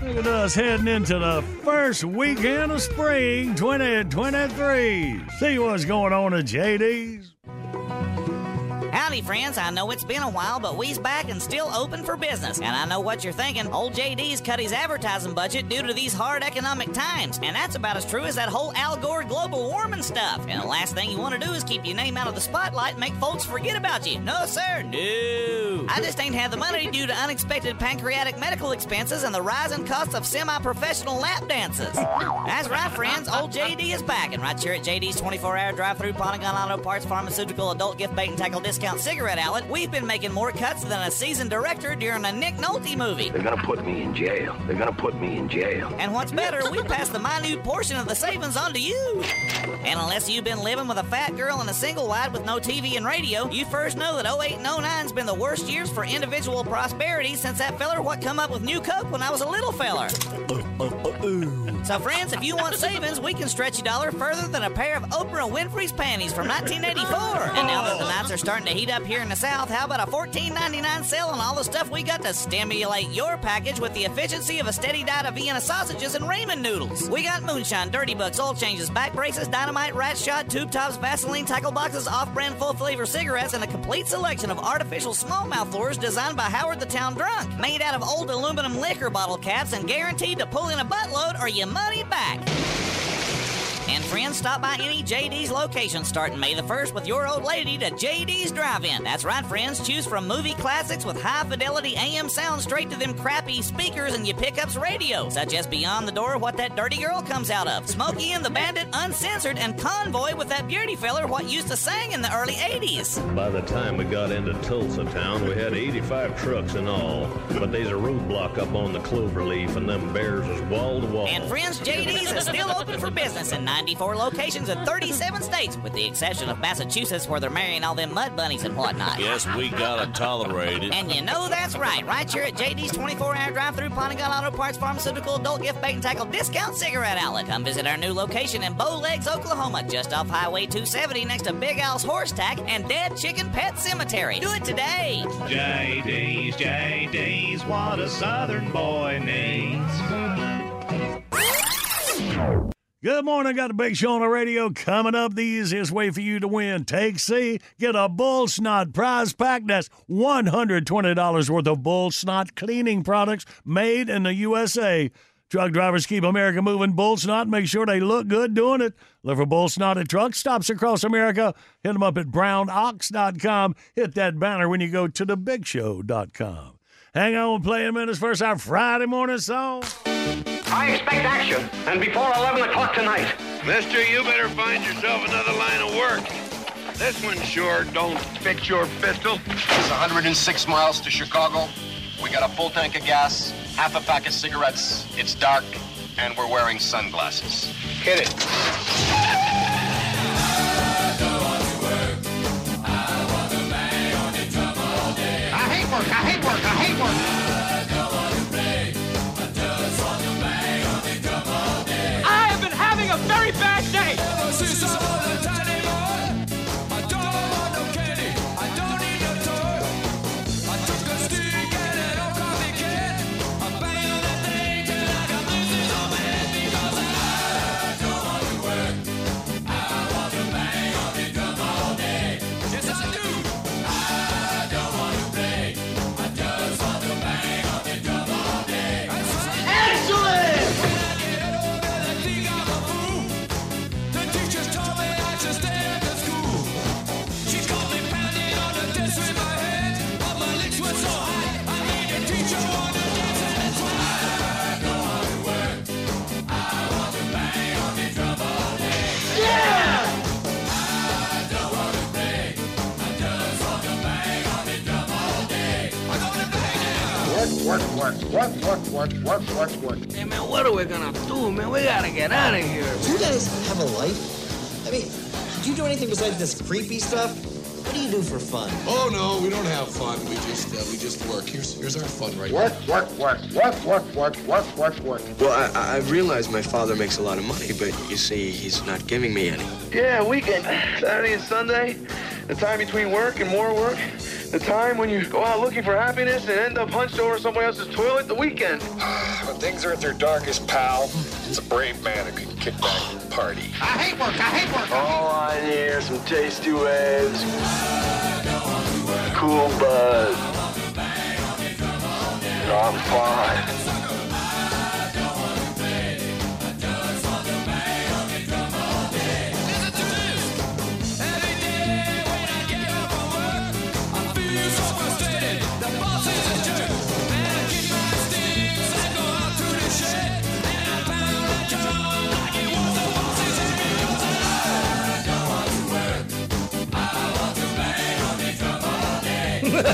Look at us heading into the first weekend of spring 2023. See what's going on at JD's. Howdy, friends. I know it's been a while, but we's back and still open for business. And I know what you're thinking. Old JD's cut his advertising budget due to these hard economic times. And that's about as true as that whole Al Gore global warming stuff. And the last thing you want to do is keep your name out of the spotlight and make folks forget about you. No, sir. No. I just ain't had the money due to unexpected pancreatic medical expenses and the rising cost of semi professional lap dances. That's right, friends. Old JD is back. And right here at JD's 24 hour drive through Polygon Auto Parts Pharmaceutical Adult Gift Bait and Tackle Discount Cigarette Outlet, we've been making more cuts than a seasoned director during a Nick Nolte movie. They're gonna put me in jail. They're gonna put me in jail. And what's better, we pass the minute portion of the savings on to you. And unless you've been living with a fat girl and a single wide with no TV and radio, you first know that 08 and 09's been the worst years for individual prosperity since that feller what come up with New Coke when I was a little feller. Uh, uh, uh, So, friends, if you want savings, we can stretch a dollar further than a pair of Oprah Winfrey's panties from 1984. And now that the nights are starting to heat up here in the South, how about a $14.99 sale on all the stuff we got to stimulate your package with the efficiency of a steady diet of Vienna sausages and ramen noodles? We got moonshine, dirty bucks, oil changes, back braces, dynamite, rat shot, tube tops, Vaseline, tackle boxes, off-brand full flavor cigarettes, and a complete selection of artificial smallmouth lures designed by Howard the Town Drunk, made out of old aluminum liquor bottle caps and guaranteed to pull in a buttload or your money back. And friends, stop by any JD's location starting May the 1st with your old lady to JD's Drive-In. That's right, friends. Choose from movie classics with high fidelity AM sound straight to them crappy speakers and your pickups radio, such as Beyond the Door, What That Dirty Girl Comes Out Of, Smokey and the Bandit Uncensored, and Convoy with that beauty feller what used to sing in the early 80s. By the time we got into Tulsa town, we had 85 trucks in all. But there's a roadblock up on the Cloverleaf, and them bears is wall to wall. And friends, JD's is still open for business in 94 locations in 37 states, with the exception of Massachusetts, where they're marrying all them mud bunnies and whatnot. Yes, we gotta tolerate it. And you know that's right. Right here at JD's 24-hour drive-through Polygon Auto Parts Pharmaceutical Adult Gift Bait and Tackle Discount Cigarette Outlet. Come visit our new location in Bowlegs, Oklahoma, just off Highway 270 next to Big Al's Horse Tack and Dead Chicken Pet Cemetery. Do it today. JD's, JD's, what a southern boy needs. Good morning. Got a big show on the radio coming up. The easiest way for you to win. Take C, get a Bull Snot prize pack. That's $120 worth of Bull Snot cleaning products made in the USA. Truck drivers keep America moving. Bull Snot, make sure they look good doing it. Look for Bull Snot at truck stops across America. Hit them up at brownox.com. Hit that banner when you go to thebigshow.com. Hang on, we'll play in minutes. First, our Friday morning song. I expect action, and before 11 o'clock tonight. Mister, you better find yourself another line of work. This one sure don't fit your pistol. It's 106 miles to Chicago. We got a full tank of gas, half a pack of cigarettes. It's dark, and we're wearing sunglasses. Hit it. I hate work, I hate work, I hate work. What, what, what, what, what, what, what, what? Hey, man, what are we gonna do, man? We gotta get out of here. Do you guys have a life? I mean, do you do anything besides this creepy stuff? What do you do for fun? Oh no, we don't have fun. We just uh, we just work. Here's here's our fun right What, now. what, what, what, what, what, what, what, what? Well, I, I realize my father makes a lot of money, but you see, he's not giving me any. Yeah, weekend. Saturday and Sunday. The time between work and more work. The time when you go out looking for happiness and end up hunched over somebody else's toilet. The weekend. When things are at their darkest, pal, it's a brave man who can kick back and party. I hate work. I hate work. All I need are some tasty waves. Cool buzz. I'm fine. Oh,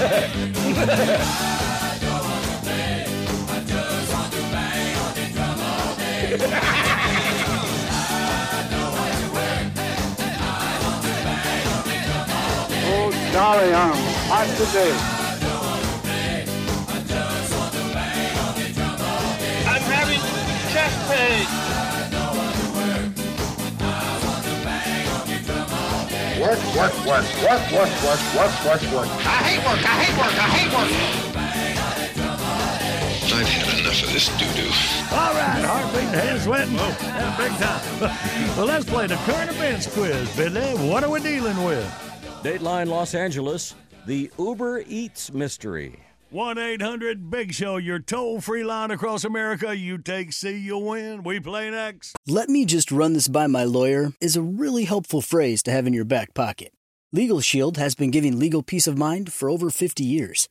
Charlie, I'm hot today. work, work, work, work, work, work, work, work. I hate work, I hate work, I hate work. I've had enough of this doo-doo. All right, heartbeat beating, head sweating, oh, big time. well, let's play the current events quiz, Billy. What are we dealing with? Dateline Los Angeles, the Uber Eats mystery. 1 800 Big Show, your toll free line across America. You take C, you win. We play next. Let me just run this by my lawyer is a really helpful phrase to have in your back pocket. Legal Shield has been giving legal peace of mind for over 50 years.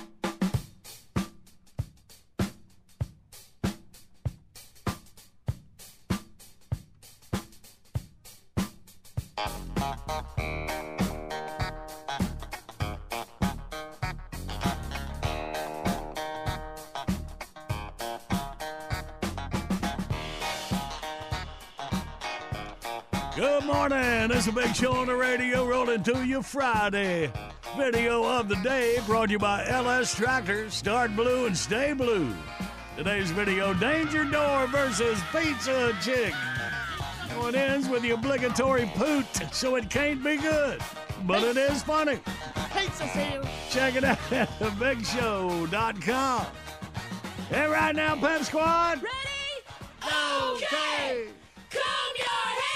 Morning. It's is a big show on the radio rolling to you Friday. Video of the day brought to you by LS Tractors. Start blue and stay blue. Today's video Danger Door versus Pizza Chick. So it ends with the obligatory poot, so it can't be good. But it is funny. Pizza here. Check it out at thebigshow.com. And right now, Pep Squad. Ready? Okay. Comb your hair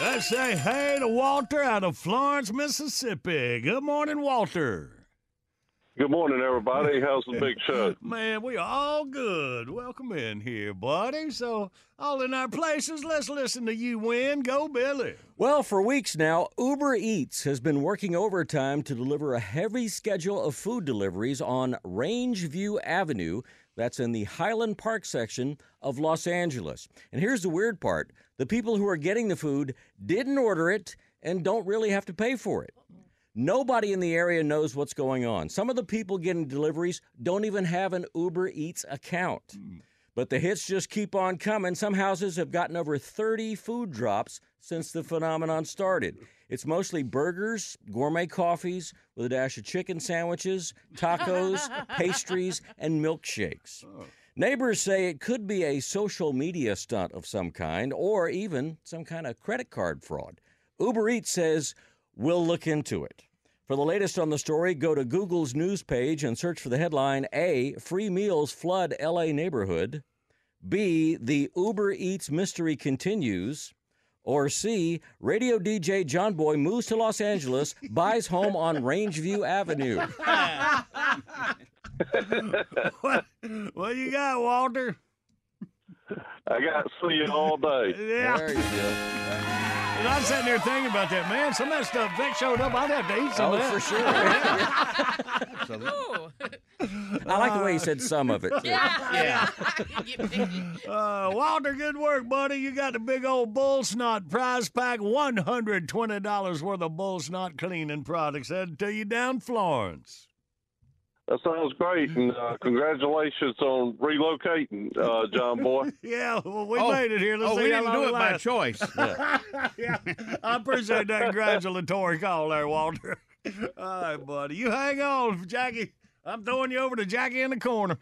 Let's say hey to Walter out of Florence, Mississippi. Good morning, Walter. Good morning, everybody. How's the big show? Man, we are all good. Welcome in here, buddy. So, all in our places, let's listen to you win. Go, Billy. Well, for weeks now, Uber Eats has been working overtime to deliver a heavy schedule of food deliveries on Rangeview Avenue. That's in the Highland Park section of Los Angeles. And here's the weird part the people who are getting the food didn't order it and don't really have to pay for it. Nobody in the area knows what's going on. Some of the people getting deliveries don't even have an Uber Eats account. But the hits just keep on coming. Some houses have gotten over 30 food drops since the phenomenon started. It's mostly burgers, gourmet coffees with a dash of chicken sandwiches, tacos, pastries, and milkshakes. Neighbors say it could be a social media stunt of some kind or even some kind of credit card fraud. Uber Eats says, we'll look into it. For the latest on the story, go to Google's news page and search for the headline A. Free meals flood LA neighborhood. B. The Uber Eats mystery continues. Or C. Radio DJ John Boy moves to Los Angeles, buys home on Rangeview Avenue. what, what you got, Walter? I got to see it all day. Yeah. And I'm sitting there thinking about that, man. Some of that stuff Vic showed up. I'd have to eat some Oh, of that. for sure. I like the way he said some of it. too. Uh, Walter, good work, buddy. You got the big old bull snot prize pack, $120 worth of bull snot cleaning products. Headed to you down Florence. That sounds great, and uh, congratulations on relocating, uh, John Boy. Yeah, well, we Oh. made it here. Let's Oh, see we didn't do it it by lasts. choice. yeah, I appreciate that congratulatory call there, Walter. All right, buddy. You hang on, Jackie. I'm throwing you over to Jackie in the corner.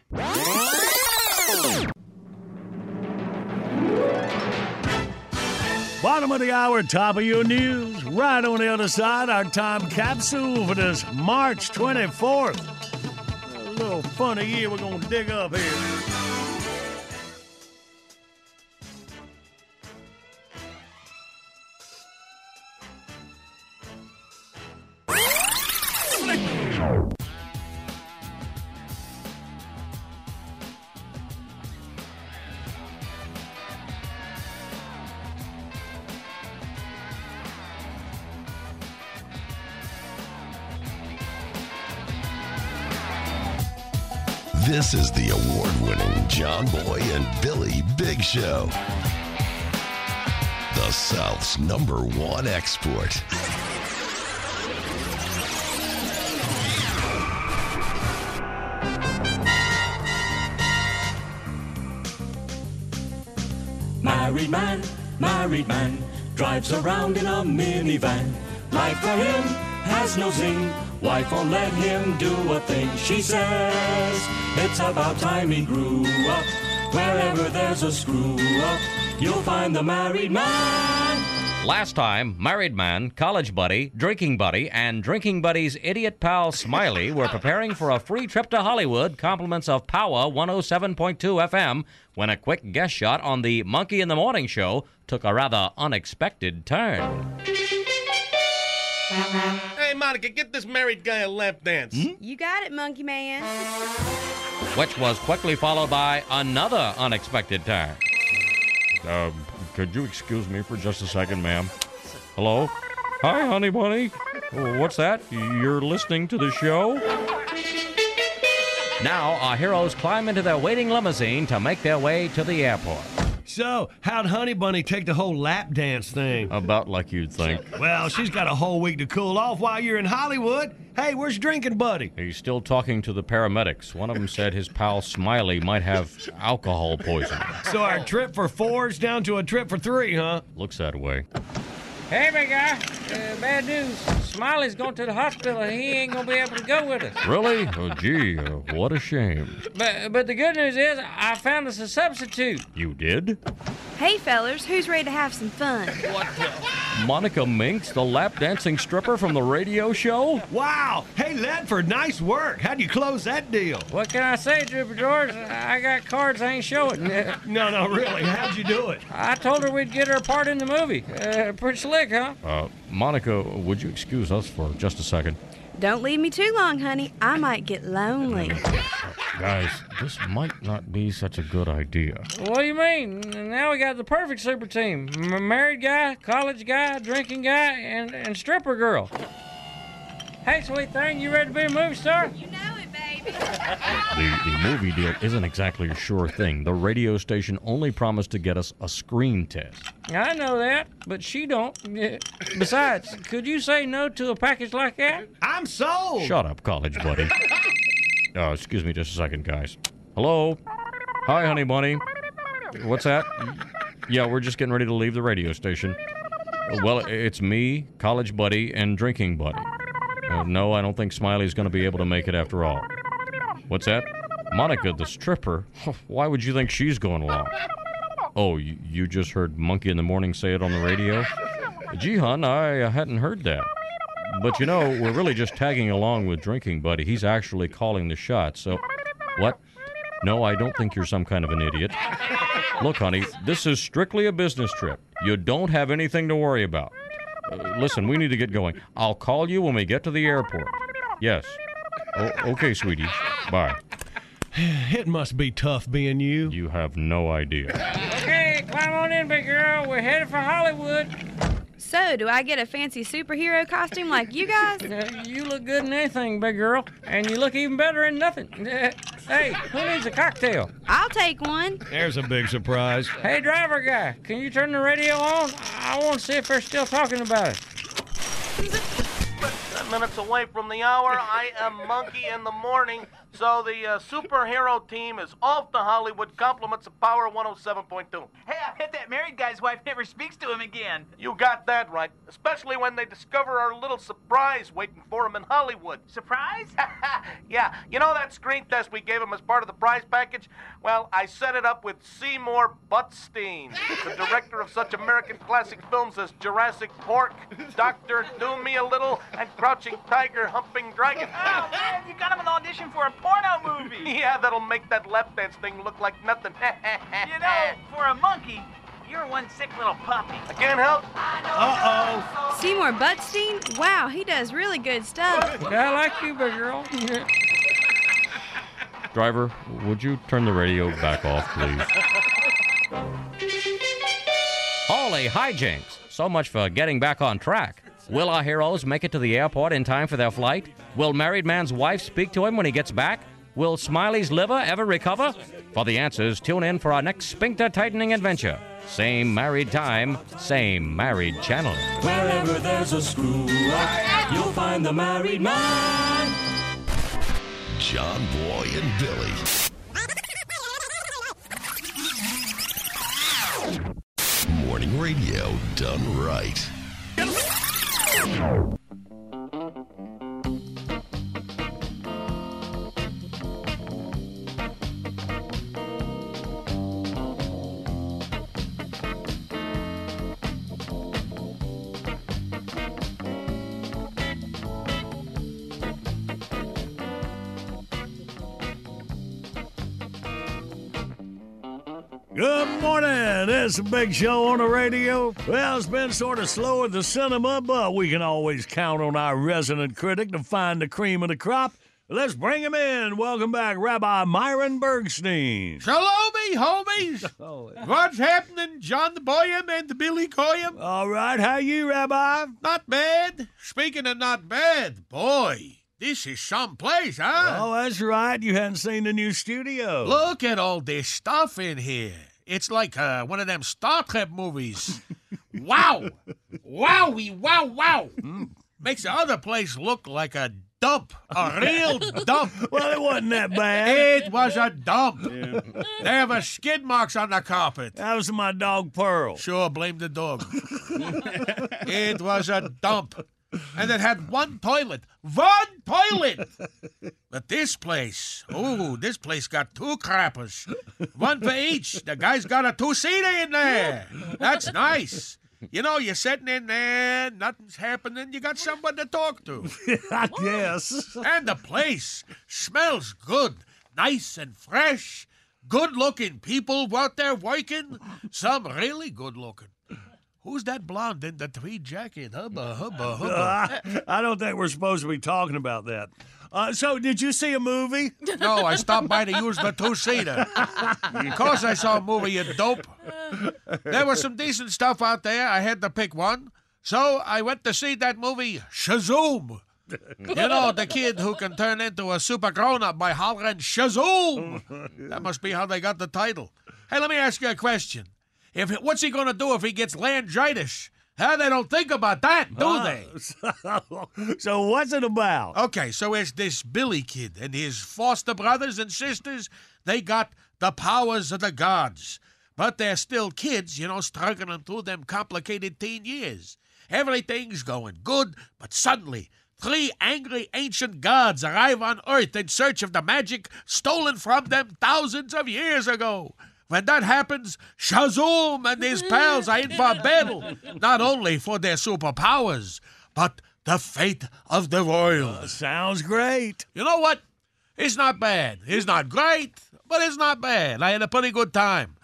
Bottom of the hour, top of your news. Right on the other side, our time capsule for this March 24th. Little funny year we're going to dig up here. This is the award winning John Boy and Billy Big Show. The South's number one export. Married man, married man, drives around in a minivan. Life for him has no zing. Wife won't let him do a thing. She says it's about time he grew up. Wherever there's a screw up, you'll find the married man. Last time, married man, college buddy, drinking buddy, and drinking buddy's idiot pal Smiley were preparing for a free trip to Hollywood, compliments of Power 107.2 FM, when a quick guest shot on the Monkey in the Morning show took a rather unexpected turn. Hey, Monica, get this married guy a lap dance. You got it, Monkey Man. which was quickly followed by another unexpected turn. Um, could you excuse me for just a second, ma'am? Hello? Hi, honey bunny. Oh, What's that? You're listening to the show? Now, our heroes climb into their waiting limousine to make their way to the airport. So, how'd Honey Bunny take the whole lap dance thing? About like you'd think. Well, she's got a whole week to cool off while you're in Hollywood. Hey, where's drinking buddy? He's still talking to the paramedics. One of them said his pal Smiley might have alcohol poisoning. So our trip for four's down to a trip for three, huh? Looks that way. Hey, big guy. Uh, bad news. Smiley's going to the hospital. and He ain't gonna be able to go with us. Really? Oh, gee, uh, what a shame. But but the good news is I found us a substitute. You did? Hey, fellers, who's ready to have some fun? What? Monica Minks, the lap dancing stripper from the radio show? Wow! Hey, Ledford, nice work. How'd you close that deal? What can I say, Dripper George? I got cards I ain't showing. No, no, really. How'd you do it? I told her we'd get her a part in the movie. Uh, pretty slick, huh? Uh, Monica, would you excuse us for just a second? Don't leave me too long, honey. I might get lonely. Guys, this might not be such a good idea. What do you mean? Now we got the perfect super team. M- married guy, college guy, drinking guy, and, and stripper girl. Hey, sweet thing, you ready to be a movie star? You know it, baby. The, the movie deal isn't exactly a sure thing. The radio station only promised to get us a screen test. I know that, but she don't. Besides, could you say no to a package like that? I'm sold. Shut up, college buddy. Oh, excuse me just a second, guys. Hello? Hi, honey bunny. What's that? Yeah, we're just getting ready to leave the radio station. Well, it's me, college buddy, and drinking buddy. Uh, no, I don't think Smiley's going to be able to make it after all. What's that? Monica, the stripper? Why would you think she's going along? Oh, you, just heard Monkey in the Morning say it on the radio? Gee, hon, I hadn't heard that. But you know, we're really just tagging along with Drinking Buddy. He's actually calling the shots, so. What? No, I don't think you're some kind of an idiot. Look, honey, this is strictly a business trip. You don't have anything to worry about. Uh, listen, we need to get going. I'll call you when we get to the airport. Yes. O- okay, sweetie. Bye. It must be tough being you. You have no idea. Okay, climb on in, big girl. We're headed for Hollywood. So, do I get a fancy superhero costume like you guys? Uh, you look good in anything, big girl, and you look even better in nothing. Uh, hey, who needs a cocktail? I'll take one. There's a big surprise. Hey, driver guy, can you turn the radio on? I want to see if they're still talking about it. Minutes away from the hour. I am Monkey in the morning. So the uh, superhero team is off to Hollywood. Compliments of Power 107.2. Hey, I bet that married guy's wife never speaks to him again. You got that right. Especially when they discover our little surprise waiting for him in Hollywood. Surprise? yeah, you know that screen test we gave him as part of the prize package? Well, I set it up with Seymour Butstein, the director of such American classic films as Jurassic Pork, Doctor Do Me a Little, and Crouching Tiger, Humping Dragon. Oh, man, you got him an audition for a porno movie. Yeah, that'll make that lap dance thing look like nothing. You know, for a monkey, you're one sick little puppy. I can't help. Uh-oh. Seymour Butstein? Wow, he does really good stuff. I like you, big girl. Driver, would you turn the radio back off, please? Holy hijinks! So much for getting back on track. Will our heroes make it to the airport in time for their flight? Will married man's wife speak to him when he gets back? Will Smiley's liver ever recover? For the answers, tune in for our next sphincter tightening adventure. Same married time, same married channel. Wherever there's a screw up, you'll find the married man. John Boy and Billy. Morning radio done right. Good morning. It's a big show on the radio. Well, it's been sort of slow at the cinema, but we can always count on our resident critic to find the cream of the crop. Let's bring him in. Welcome back, Rabbi Myron Bergstein. Shalom, me homies. Oh, What's happening, John the Boyum and the Billy Coyum? All right, how you, Rabbi? Not bad. Speaking of not bad, boy, this is some place, huh? Oh, that's right. You hadn't seen the new studio. Look at all this stuff in here. It's like uh, one of them Star Trek movies. wow. Wowie, wow, wow. Makes the other place look like a dump, a real dump. Well, it wasn't that bad. It was a dump. There were skid marks on the carpet. That was my dog Pearl. Sure, blame the dog. it was a dump. And it had one toilet. One toilet! But this place, oh, this place got two crappers. One for each. The guy's got a two-seater in there. That's nice. You know, you're sitting in there, nothing's happening, you got someone to talk to. I guess. And the place smells good, nice and fresh. Good looking people out there working. Some really good looking. Who's that blonde in the tweed jacket? Hubba, hubba, hubba. Uh, I don't think we're supposed to be talking about that. Uh, so, did you see a movie? No, I stopped by to use the two seater. Of course, I saw a movie, you dope. There was some decent stuff out there. I had to pick one. So I went to see that movie, Shazoom. You know, the kid who can turn into a super grown up by hollering Shazoom. That must be how they got the title. Hey, let me ask you a question. If What's he going to do if he gets laryngitis? Huh? They don't think about that, do Uh, they? so, so what's it about? Okay, so it's this Billy kid and his foster brothers and sisters. They got the powers of the gods. But they're still kids, you know, struggling through them complicated teen years. Everything's going good, but suddenly, three angry ancient gods arrive on Earth in search of the magic stolen from them thousands of years ago. When that happens, Shazoom and his pals are in for battle, not only for their superpowers, but the fate of the world. sounds great. You know what? It's not bad. It's not great, but it's not bad. I had a pretty good time.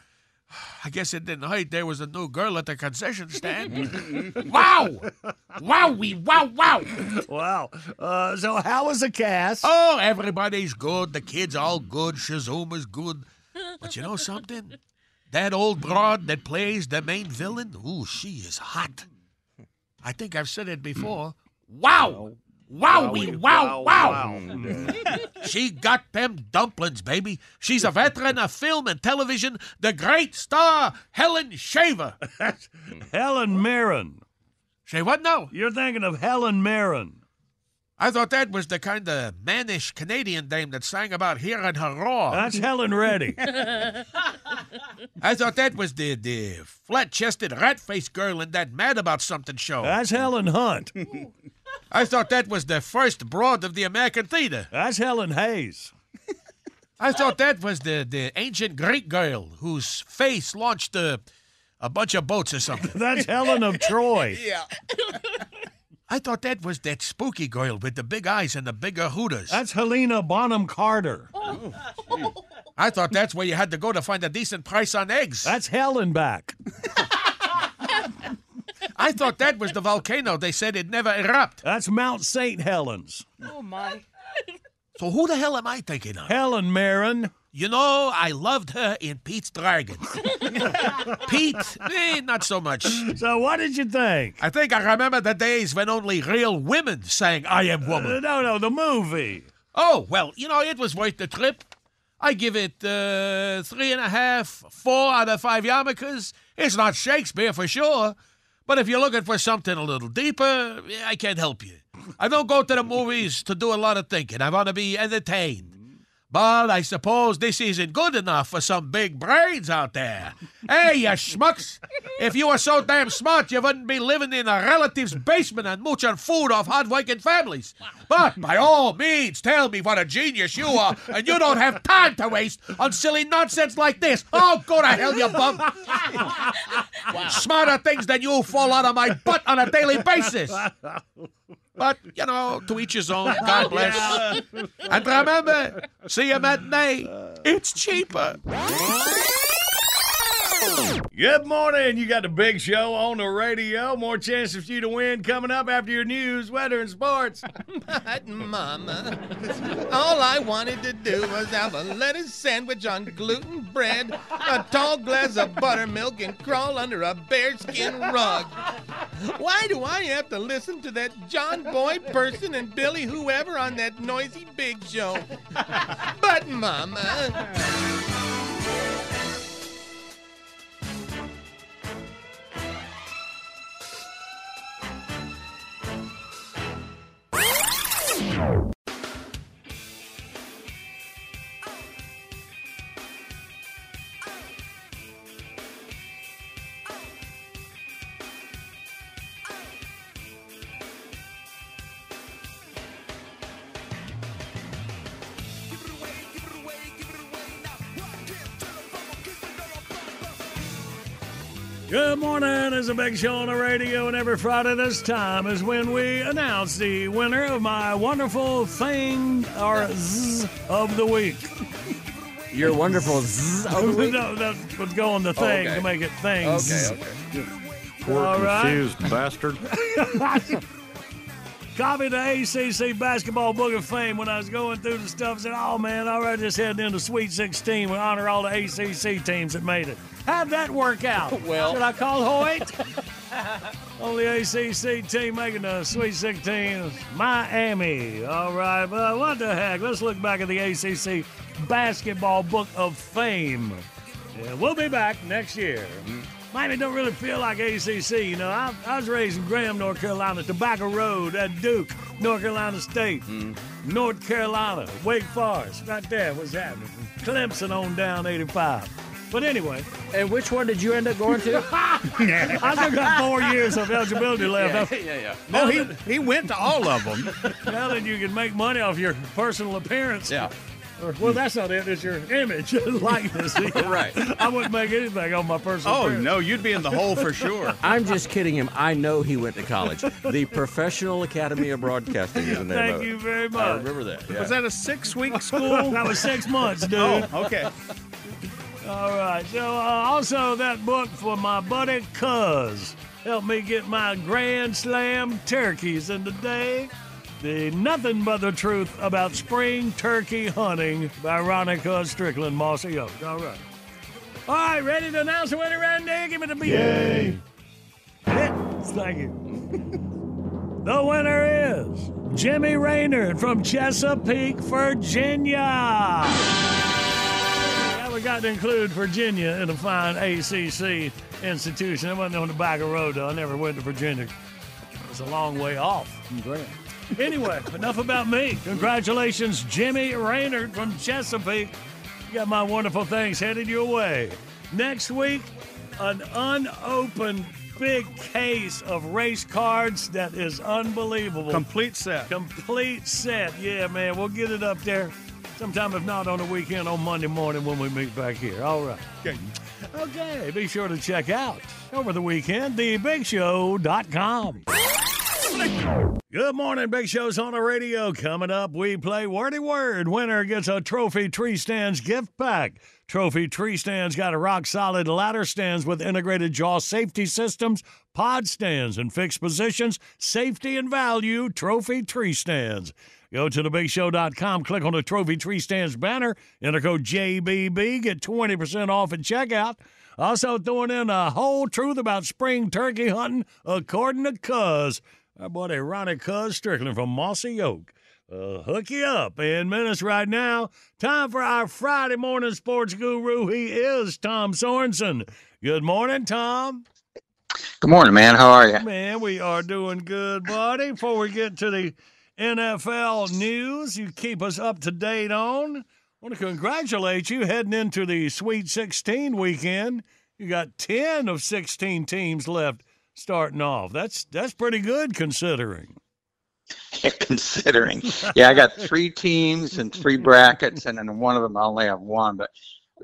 I guess it didn't hurt. There was a new girl at the concession stand. wow! Wowie, wow, wow! Wow. Uh, so, how was the cast? Oh, everybody's good. The kids all good. Shazoom is good. But you know something? That old broad that plays the main villain, ooh, she is hot. I think I've said it before. Wow! Wowie, wow, wow! she got them dumplings, baby. She's a veteran of film and television, the great star Helen Shaver. Helen Mirren. Say what now? You're thinking of Helen Mirren. I thought that was the kind of mannish Canadian dame that sang about hearing her roar. That's Helen Reddy. I thought that was the, the flat-chested, rat-faced girl in that Mad About Something show. That's Helen Hunt. I thought that was the first broad of the American theater. That's Helen Hayes. I thought that was the, the ancient Greek girl whose face launched a, a bunch of boats or something. That's Helen of Troy. Yeah. I thought that was that spooky girl with the big eyes and the bigger hooters. That's Helena Bonham Carter. Oh, I thought that's where you had to go to find a decent price on eggs. That's Helen back. I thought that was the volcano they said it'd never erupt. That's Mount St. Helens. Oh, my. So who the hell am I thinking of? Helen Mirren. You know, I loved her in Pete's Dragon. Pete, eh, not so much. So what did you think? I think I remember the days when only real women sang I Am Woman. Uh, Woman. no, no, the movie. Oh, well, you know, it was worth the trip. I give it uh, three and a half, four out of five yarmulkes. It's not Shakespeare for sure, but if you're looking for something a little deeper, I can't help you. I don't go to the movies to do a lot of thinking. I want to be entertained. But I suppose this isn't good enough for some big brains out there. Hey, you schmucks! If you were so damn smart, you wouldn't be living in a relative's basement and mooching food off hard-working families. But by all means, tell me what a genius you are, and you don't have time to waste on silly nonsense like this. Oh, go to hell, you bum! Smarter things than you fall out of my butt on a daily basis. But, you know, to each his own. God bless. And remember, see you matinee. It's cheaper. Good morning. You got the big show on the radio. More chances for you to win coming up after your news, weather, and sports. But, Mama, all I wanted to do was have a lettuce sandwich on gluten bread, a tall glass of buttermilk, and crawl under a bearskin rug. Why do I have to listen to that John Boy person and Billy whoever on that noisy big show? But, Mama. Morning. It's a big show on the radio, and every Friday this time is when we announce the winner of my wonderful thing or zzz of the week. Your wonderful zzz of the week? no, that would go on the thing Okay. to make it things. Okay, okay. Poor All right. confused bastard. Copied the ACC basketball book of fame when I was going through the stuff. And said, "Oh man, all right, just heading into Sweet 16. We honor all the ACC teams that made it. How'd that work out? Well- should I call Hoyt? Only ACC team making the Sweet 16 is Miami. All right, but what the heck? Let's look back at the ACC basketball book of fame. We'll be back next year. Miami don't really feel like ACC. You know, I, I was raised in Graham, North Carolina, Tobacco Road at Duke, North Carolina State, mm-hmm. North Carolina, Wake Forest, right there. What's happening? Clemson on down 85. But anyway. And which one did you end up going to? I still got four years of eligibility left. Yeah, yeah, yeah. Now Oh, he, he went to all of them. now that you can make money off your personal appearance. Yeah. Or, well, that's not it. It's your image, likeness. Right. I wouldn't make anything on my personal Oh, appearance. no, you'd be in the hole for sure. I'm just kidding him. I know he went to college. The Professional Academy of Broadcasting is the name Thank of it. you very much. I remember that. Yeah. Was that a six week school? that was six months, dude. Oh, okay. All right. So, uh, also, that book for my buddy Cuz helped me get my Grand Slam turkeys in the day. The Nothing But the Truth About Spring Turkey Hunting by Ronnie Cuz Strickland, Mossy Oak. All right. All right, ready to announce the winner, Randy? Give me the beat. Yay. Thank you. the winner is Jimmy Raynard from Chesapeake, Virginia. Yeah, we got to include Virginia in a fine ACC institution. I wasn't on the back of the road, though. I never went to Virginia. It's a long way off from Graham. Anyway, enough about me. Congratulations, Jimmy Raynard from Chesapeake. You got my wonderful things headed your way. Next week, an unopened big case of race cards that is unbelievable. Complete set. Complete set. Yeah, man. We'll get it up there sometime, if not on the weekend, on Monday morning when we meet back here. All right. Okay. Okay. Be sure to check out over the weekend, thebigshow.com. Good morning, Big Show's on the radio. Coming up, we play Wordy Word. Winner gets a Trophy Tree Stands gift pack. Trophy Tree Stands got a rock solid ladder stands with integrated jaw safety systems, pod stands, and fixed positions. Safety and value. Trophy Tree Stands. Go to thebigshow.com, click on the Trophy Tree Stands banner, enter code JBB, get 20% off at checkout. Also, throwing in a whole truth about spring turkey hunting, according to Cuz. Our buddy Ronnie Cuz Strickland from Mossy Oak. Uh, hook you up in minutes right now. Time for our Friday morning sports guru. He is Tom Sorensen. Good morning, Tom. Good morning, man. How are you? Man, we are doing good, buddy. Before we get to the NFL news, you keep us up to date on. I want to congratulate you heading into the Sweet 16 weekend. You got 10 of 16 teams left starting off. That's that's pretty good considering. Considering, yeah, I got three teams and three brackets, and then one of them I only have one. But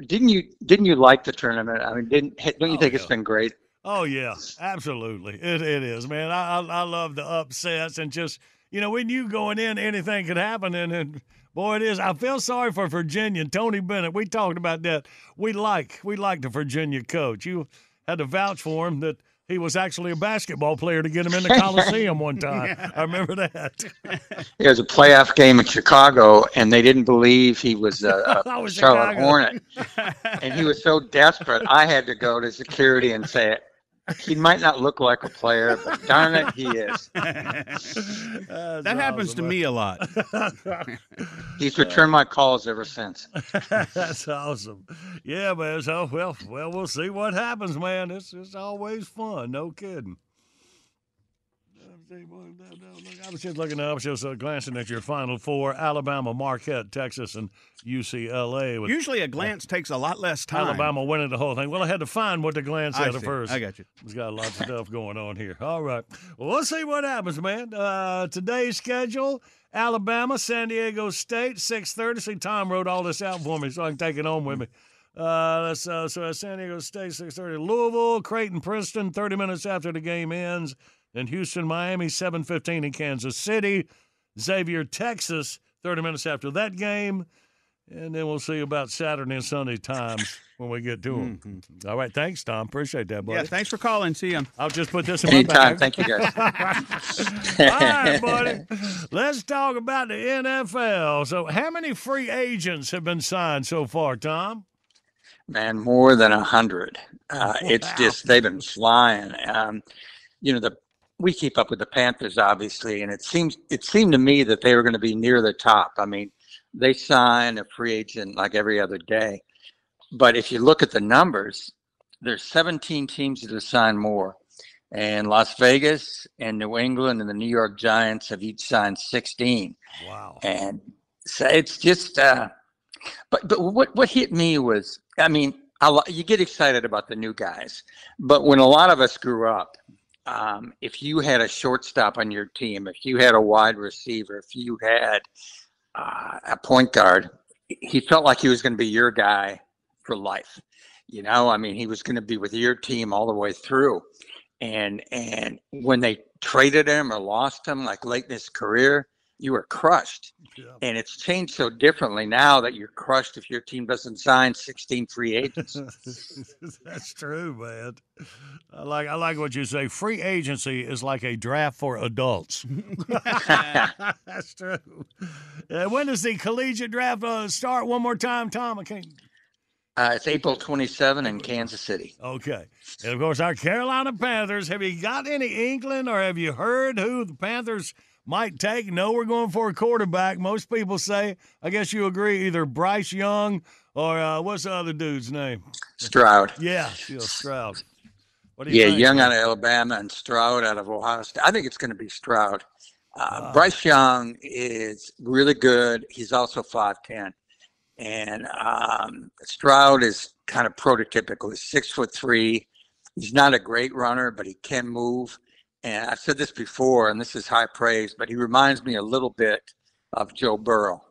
didn't you didn't you like the tournament? I mean, didn't don't you oh, think it's been great? Oh yeah, absolutely. It it is, man. I, I I love the upsets and just you know when you going in, anything could happen, and, and boy, it is. I feel sorry for Virginia. Tony Bennett. We talked about that. We like we like the Virginia coach. You had to vouch for him that he was actually a basketball player to get him in the Coliseum one time. I remember that. There was a playoff game in Chicago, and they didn't believe he was a, I a was Charlotte Chicago. Hornet, and he was so desperate. I had to go to security and say, "He might not look like a player, but darn it, he is." that happens to me a lot. He's returned my calls ever since. That's awesome. Yeah, man. So well, well, we'll see what happens, man. It's it's always fun. No kidding. I was just looking up, just uh, glancing at your Final Four: Alabama, Marquette, Texas, and UCLA. With Usually a glance takes a lot less time. Alabama winning the whole thing. Well, I had to find what the glance I at see. first. I got you. It's got lots of stuff going on here. All right. Well, we'll see what happens, man. Uh, today's schedule: Alabama, San Diego State, six thirty. See, Tom wrote all this out for me, so I can take it home with me. Uh, that's, uh, so San Diego State, 6.30. Louisville, Creighton, Princeton, 30 minutes after the game ends. Then Houston, Miami, 7.15 in Kansas City. Xavier, Texas, 30 minutes after that game. And then we'll see about Saturday and Sunday times when we get to them. All right. Thanks, Tom. Appreciate that, buddy. Yeah, thanks for calling. See you. I'll just put this in Anytime. my bag. Thank you, guys. All right, buddy. Let's talk about the NFL. So, how many free agents have been signed so far, Tom? Man, more than a hundred. Uh, It's just they've been flying. Um, you know, the we keep up with the Panthers, obviously, and it seems it seemed to me that they were going to be near the top. I mean, they sign a free agent like every other day, but if you look at the numbers, there's 17 teams that have signed more, and Las Vegas and New England and the New York Giants have each signed 16. Wow. And so it's just, uh, but but what what hit me was, I mean, a lot, you get excited about the new guys, but when a lot of us grew up, um, if you had a shortstop on your team, if you had a wide receiver, if you had uh, a point guard, he felt like he was going to be your guy for life. You know, I mean, he was going to be with your team all the way through. And and when they traded him or lost him, like late in his career, you were crushed. And it's changed so differently now that you're crushed if your team doesn't sign 16 free agents. That's true, man. I like I like what you say. Free agency is like a draft for adults. That's true. Uh, when does the collegiate draft uh, start? One more time, Tom. I can't. Uh, it's April 27 in Kansas City. Okay. And of course, our Carolina Panthers. Have you got any inkling or have you heard who the Panthers might take? No, we're going for a quarterback. Most people say, I guess you agree, either Bryce Young or uh, what's the other dude's name? Stroud. Yeah, yeah Stroud. What do you Yeah, think? Young out of Alabama and Stroud out of Ohio State. I think it's going to be Stroud. Uh, Bryce Young is really good. He's also 5'10. And um, Stroud is kind of prototypical. He's six foot three. He's not a great runner, but he can move. And I've said this before, and this is high praise, but he reminds me a little bit of Joe Burrow,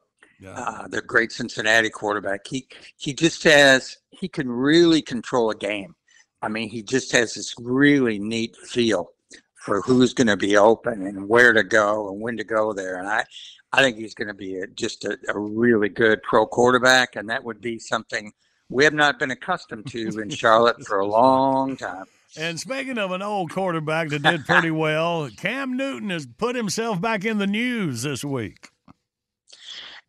uh, the great Cincinnati quarterback. He he just has he can really control a game. I mean, he just has this really neat feel for who's going to be open and where to go and when to go there. And I, I think he's going to be a, just a, a really good pro quarterback, and that would be something we have not been accustomed to in Charlotte for a long time. And speaking of an old quarterback that did pretty well, Cam Newton has put himself back in the news this week.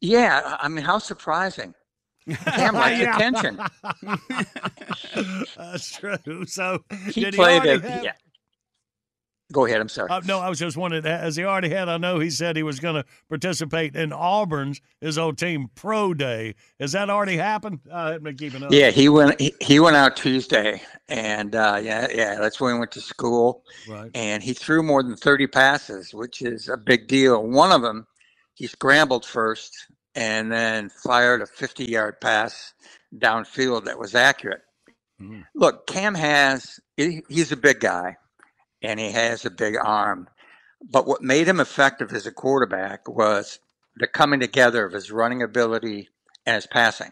Yeah, I mean, how surprising. Cam likes attention. That's true. So He did played already a- have- yeah. Go ahead. I'm sorry. Uh, no, I was just wondering, as he already had? I know he said he was going to participate in Auburn's his old team pro day. Has that already happened? I haven't been keeping up. Yeah, he went. He, he went out Tuesday, and uh, yeah, yeah, that's when he went to school. Right. And he threw more than thirty passes, which is a big deal. One of them, he scrambled first, and then fired a fifty-yard pass downfield that was accurate. Look, Cam has. he- He's a big guy, and he has a big arm. But what made him effective as a quarterback was the coming together of his running ability and his passing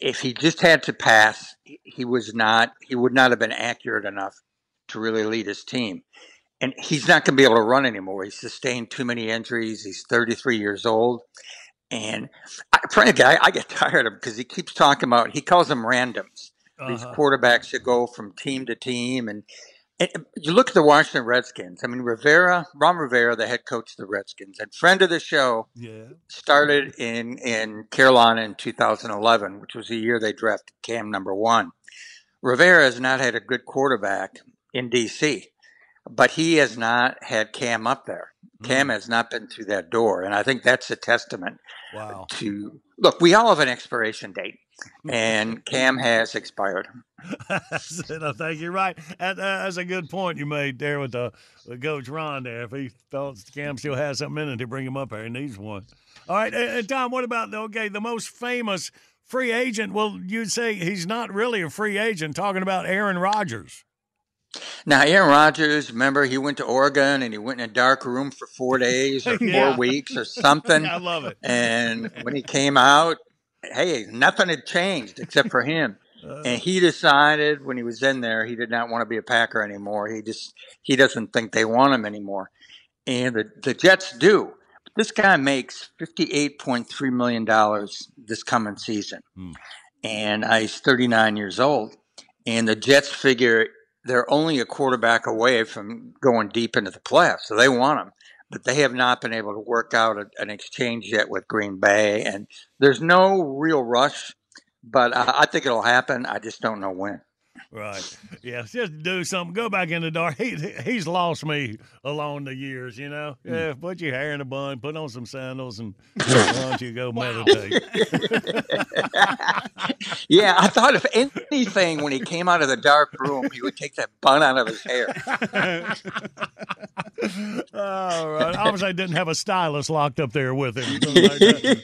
if he just had to pass, he was not. He would not have been accurate enough to really lead his team. And he's not going to be able to run anymore. He's sustained too many injuries. He's 33 years old, and I, frankly, I, I get tired of him because he keeps talking about. He calls them randoms. These Uh-huh. quarterbacks that go from team to team, and, and um, you look at the Washington Redskins. I mean, Rivera, Ron Rivera, the head coach of the Redskins, and friend of the show, Yeah. started in in Carolina in 2011, which was the year they drafted Cam number one. Rivera has not had a good quarterback in DC, but he has not had Cam up there. Cam hmm. has not been through that door, and I think that's a testament Wow. to look. We all have an expiration date, and Cam has expired. I think you're right. That's a good point you made there with the with Coach Ron there. If he thought Cam still has something in it to bring him up there, he needs one. All right, and, and Tom, what about the okay the most famous free agent? Well, you'd say he's not really a free agent. Talking about Aaron Rodgers. Now, Aaron Rodgers, remember, he went to Oregon and he went in a dark room for four days or four Yeah. weeks or something. I love it. And when he came out, hey, nothing had changed except for him. and he decided when he was in there, he did not want to be a Packer anymore. He just he doesn't think they want him anymore, and the the Jets do. This guy makes fifty eight point three million dollars this coming season, and uh, he's thirty nine years old. And the Jets figure they're only a quarterback away from going deep into the playoffs, so they want him. But they have not been able to work out a, an exchange yet with Green Bay, and there's no real rush. But uh, I think it'll happen. I just don't know when. Right. Yeah. Just do something. Go back in the dark. He he's lost me along the years. You know. Yeah. Put your hair in a bun. Put on some sandals, and why don't you go meditate? Yeah, I thought if anything, when he came out of the dark room, he would take that bun out of his hair. All right. Obviously, I didn't have a stylist locked up there with him.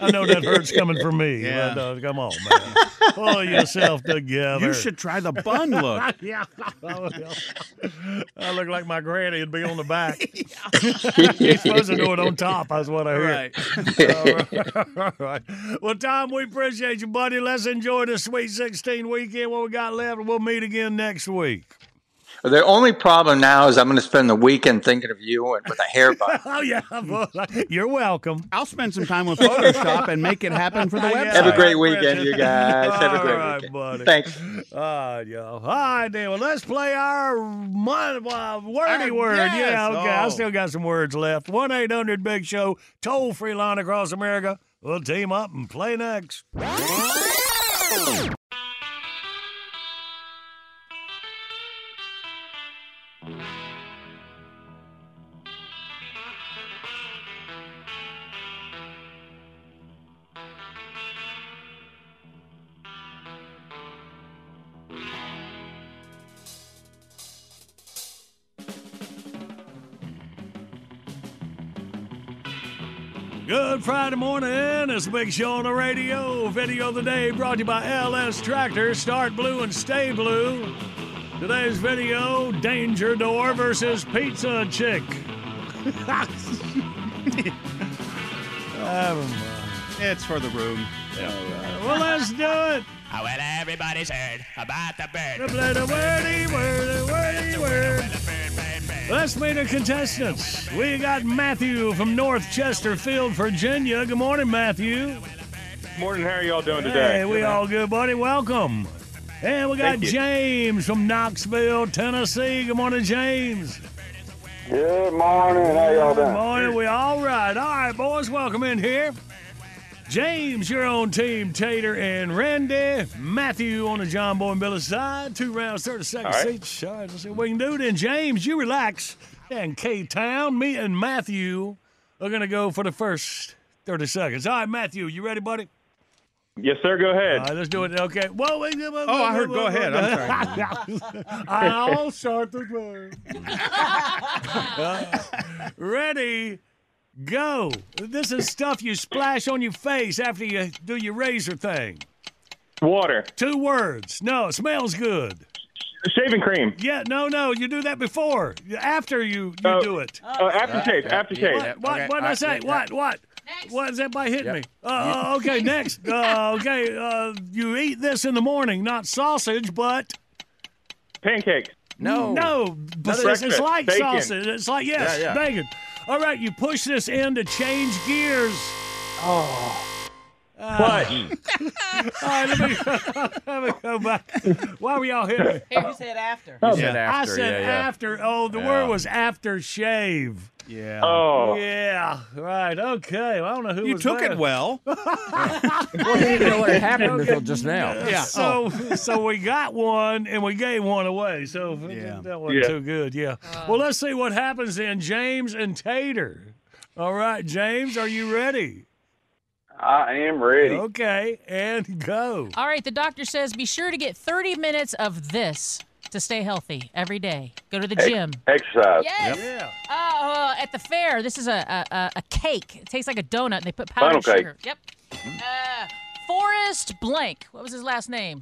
I know that hurts coming from me. Yeah. But, uh, come on, man. Pull yourself together. You should try the bun look. yeah. I look like my granny would be on the back. You're supposed to do it on top, that's what I hear. Right. All right. Well, Tom, we appreciate you, buddy. Let's enjoy the Sweet 16 weekend, what we got left, and we'll meet again next week. The only problem now is I'm going to spend the weekend thinking of you and with a hair bun. oh, yeah. well, You're welcome. I'll spend some time with Photoshop and make it happen for the website. Have a great weekend, you guys. Have a great right, weekend. buddy. Thanks. All right, yo. All right, then. Well, let's play our mon- uh, wordy Our- word. yes. Yeah, okay. I Oh. still got some words left. 1 800 Big Show, toll free line across America. We'll team up and play next. Good Friday morning. It's a big show on the radio. Video of the day brought to you by LS Tractor. Start blue and stay blue. Today's video Danger Door versus Pizza Chick. It's for the room. Uh, well, let's do it. Oh, well, everybody's heard about the bird. Play the wordy, wordy, wordy, word. Let's meet the contestants. We got Matthew from North Chesterfield, Virginia. Good morning, Matthew. Morning, how are y'all doing today? Hey, we all good, buddy. Welcome. And we got Thank you. James from Knoxville, Tennessee. Good morning, James. Good morning, how y'all doing? Good doing? morning. We all right. All right, boys. Welcome in here. James, you're on team Tater and Randy. Matthew on the John Boy and Billy side. Two rounds, 30 seconds All right. each. All right, let's see what we can do then. James, you relax. And K Town, me and Matthew are going to go for the first 30 seconds. All right, Matthew, you ready, buddy? Yes, sir, go ahead. All right, let's do it. Okay. Whoa, wait, wait, wait, Oh, I heard go ahead. I'm sorry. I'll start the game. Uh, ready, go. This is stuff you splash on your face after you do your razor thing. Water, Two words. No, it smells good. shaving cream, Yeah, no, no, you do that before. After you, you Oh, do it. uh, aftershave, aftershave. What? What? What did I say? What? What? What does everybody hit me? Uh, okay, next. Uh, okay, uh, you eat this in the morning, not sausage, but Pancakes, no, no, but it's, it's like bacon. sausage. It's like yes, Yeah, yeah. bacon. All right, you push this in to change gears. Oh. Uh, all right, let me, let me go back. Why were y'all hitting me? Here, you said after. I said after, said yeah, yeah. after. Oh, the Yeah. word was after shave. Yeah. Oh, Yeah, right. Okay. Well, I don't know who You was took better. it well. Well, he didn't even know what had happened until just now. Yeah. So, oh. so we got one and we gave one away. So Yeah. that wasn't Yeah. too good. Yeah. Uh. well, let's see what happens then. James and Tater. All right, James, are you ready? I am ready. Okay, and go. All right, the doctor says be sure to get 30 minutes of this to stay healthy every day. Go to the gym. Exercise. Yes. Yeah. Uh, at the fair, this is a, a, a, a cake. It tastes like a donut, and they put powdered Funnel cake. sugar. Yep. Uh, Forrest Blank. What was his last name?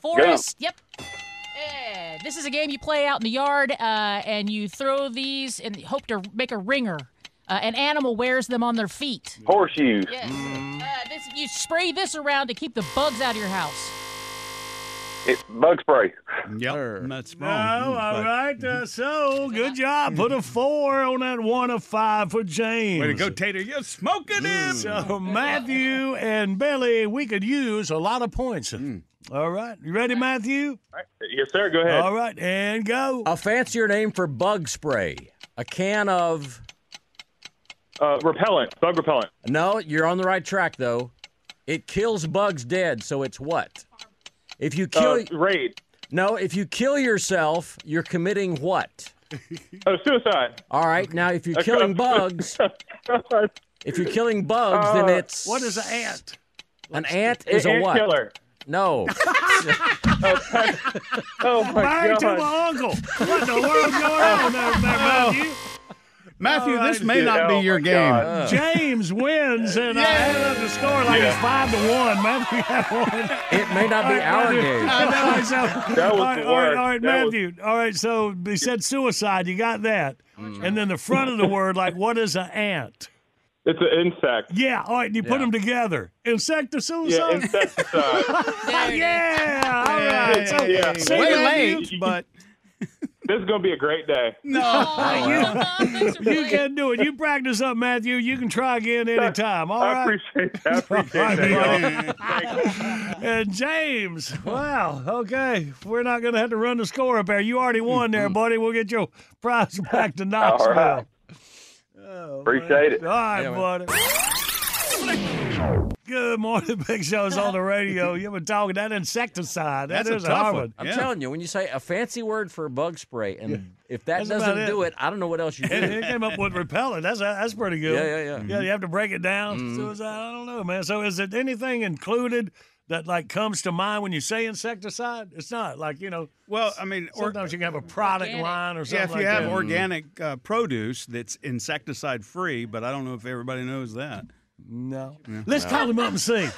Forrest. Yep. Yeah. This is a game you play out in the yard, uh, and you throw these and hope to make a ringer. Uh, an animal wears them on their feet. Horseshoes. Yes. Uh, this, you spray this around to keep the bugs out of your house. It, bug spray. Yep, that's No, wrong. all but- right. Uh, so good job. Put a four on that one of five for James. Way to go, Tater. You're smoking him. So Matthew and Billy, we could use a lot of points. All right, you ready, Matthew? Yes, sir. Go ahead. All right, and go. A fancier name for bug spray. A can of. Uh, repellent. Bug repellent. No, you're on the right track though. It kills bugs dead, so it's what? If you kill Uh, raid. No, if you kill yourself, you're committing what? Oh, suicide. All right, now if you're Okay. killing bugs, if you're killing bugs, then Uh, it's What is an ant? an ant is a Ant what? killer. No. Oh my Married to my uncle. What in the world's going on there, there, Matthew? Matthew, oh, All this may not Oh, be your game. God. Uh. James wins, and I ended up the score like it's five to one. Matthew had one. It may not be our game. I know. So, That was all right, the all right, all right That was- Matthew. All right, so he said suicide. You got that. Mm-hmm. And then the front of the word, like, what is an ant? It's an insect. Yeah, all right, and you put them together. Insecticide? Yeah, insecticide. yeah, all right. So, Yeah. Way late, but this is gonna be a great day. you, you can do it. You practice up, Matthew. You can try again anytime. All I right. appreciate that. I appreciate All that. And James, wow, okay. We're not going to have to run the score up there. You already won there, mm-hmm. buddy. We'll get your prize back to Knoxville. right. Oh, Appreciate it. All right, buddy. Good morning, Big Show's on the radio. You've been talking that insecticide. That That's a tough hard one. I'm Yeah. telling you, when you say a fancy word for a bug spray, and if that That's doesn't about do it. it, I don't know what else you It, do. it came up with repellent. That's that's pretty good. Yeah, yeah, yeah. Yeah, you have to break it down. Mm-hmm. Suicide. I don't know, man. So is it anything included that like comes to mind when you say insecticide? It's not like you know. well, I mean, or, Sometimes you can have a product Organic. line or something. Like that. Yeah, if you like have that. organic uh, produce that's insecticide free, but I don't know if everybody knows that. No. Let's call him up and see.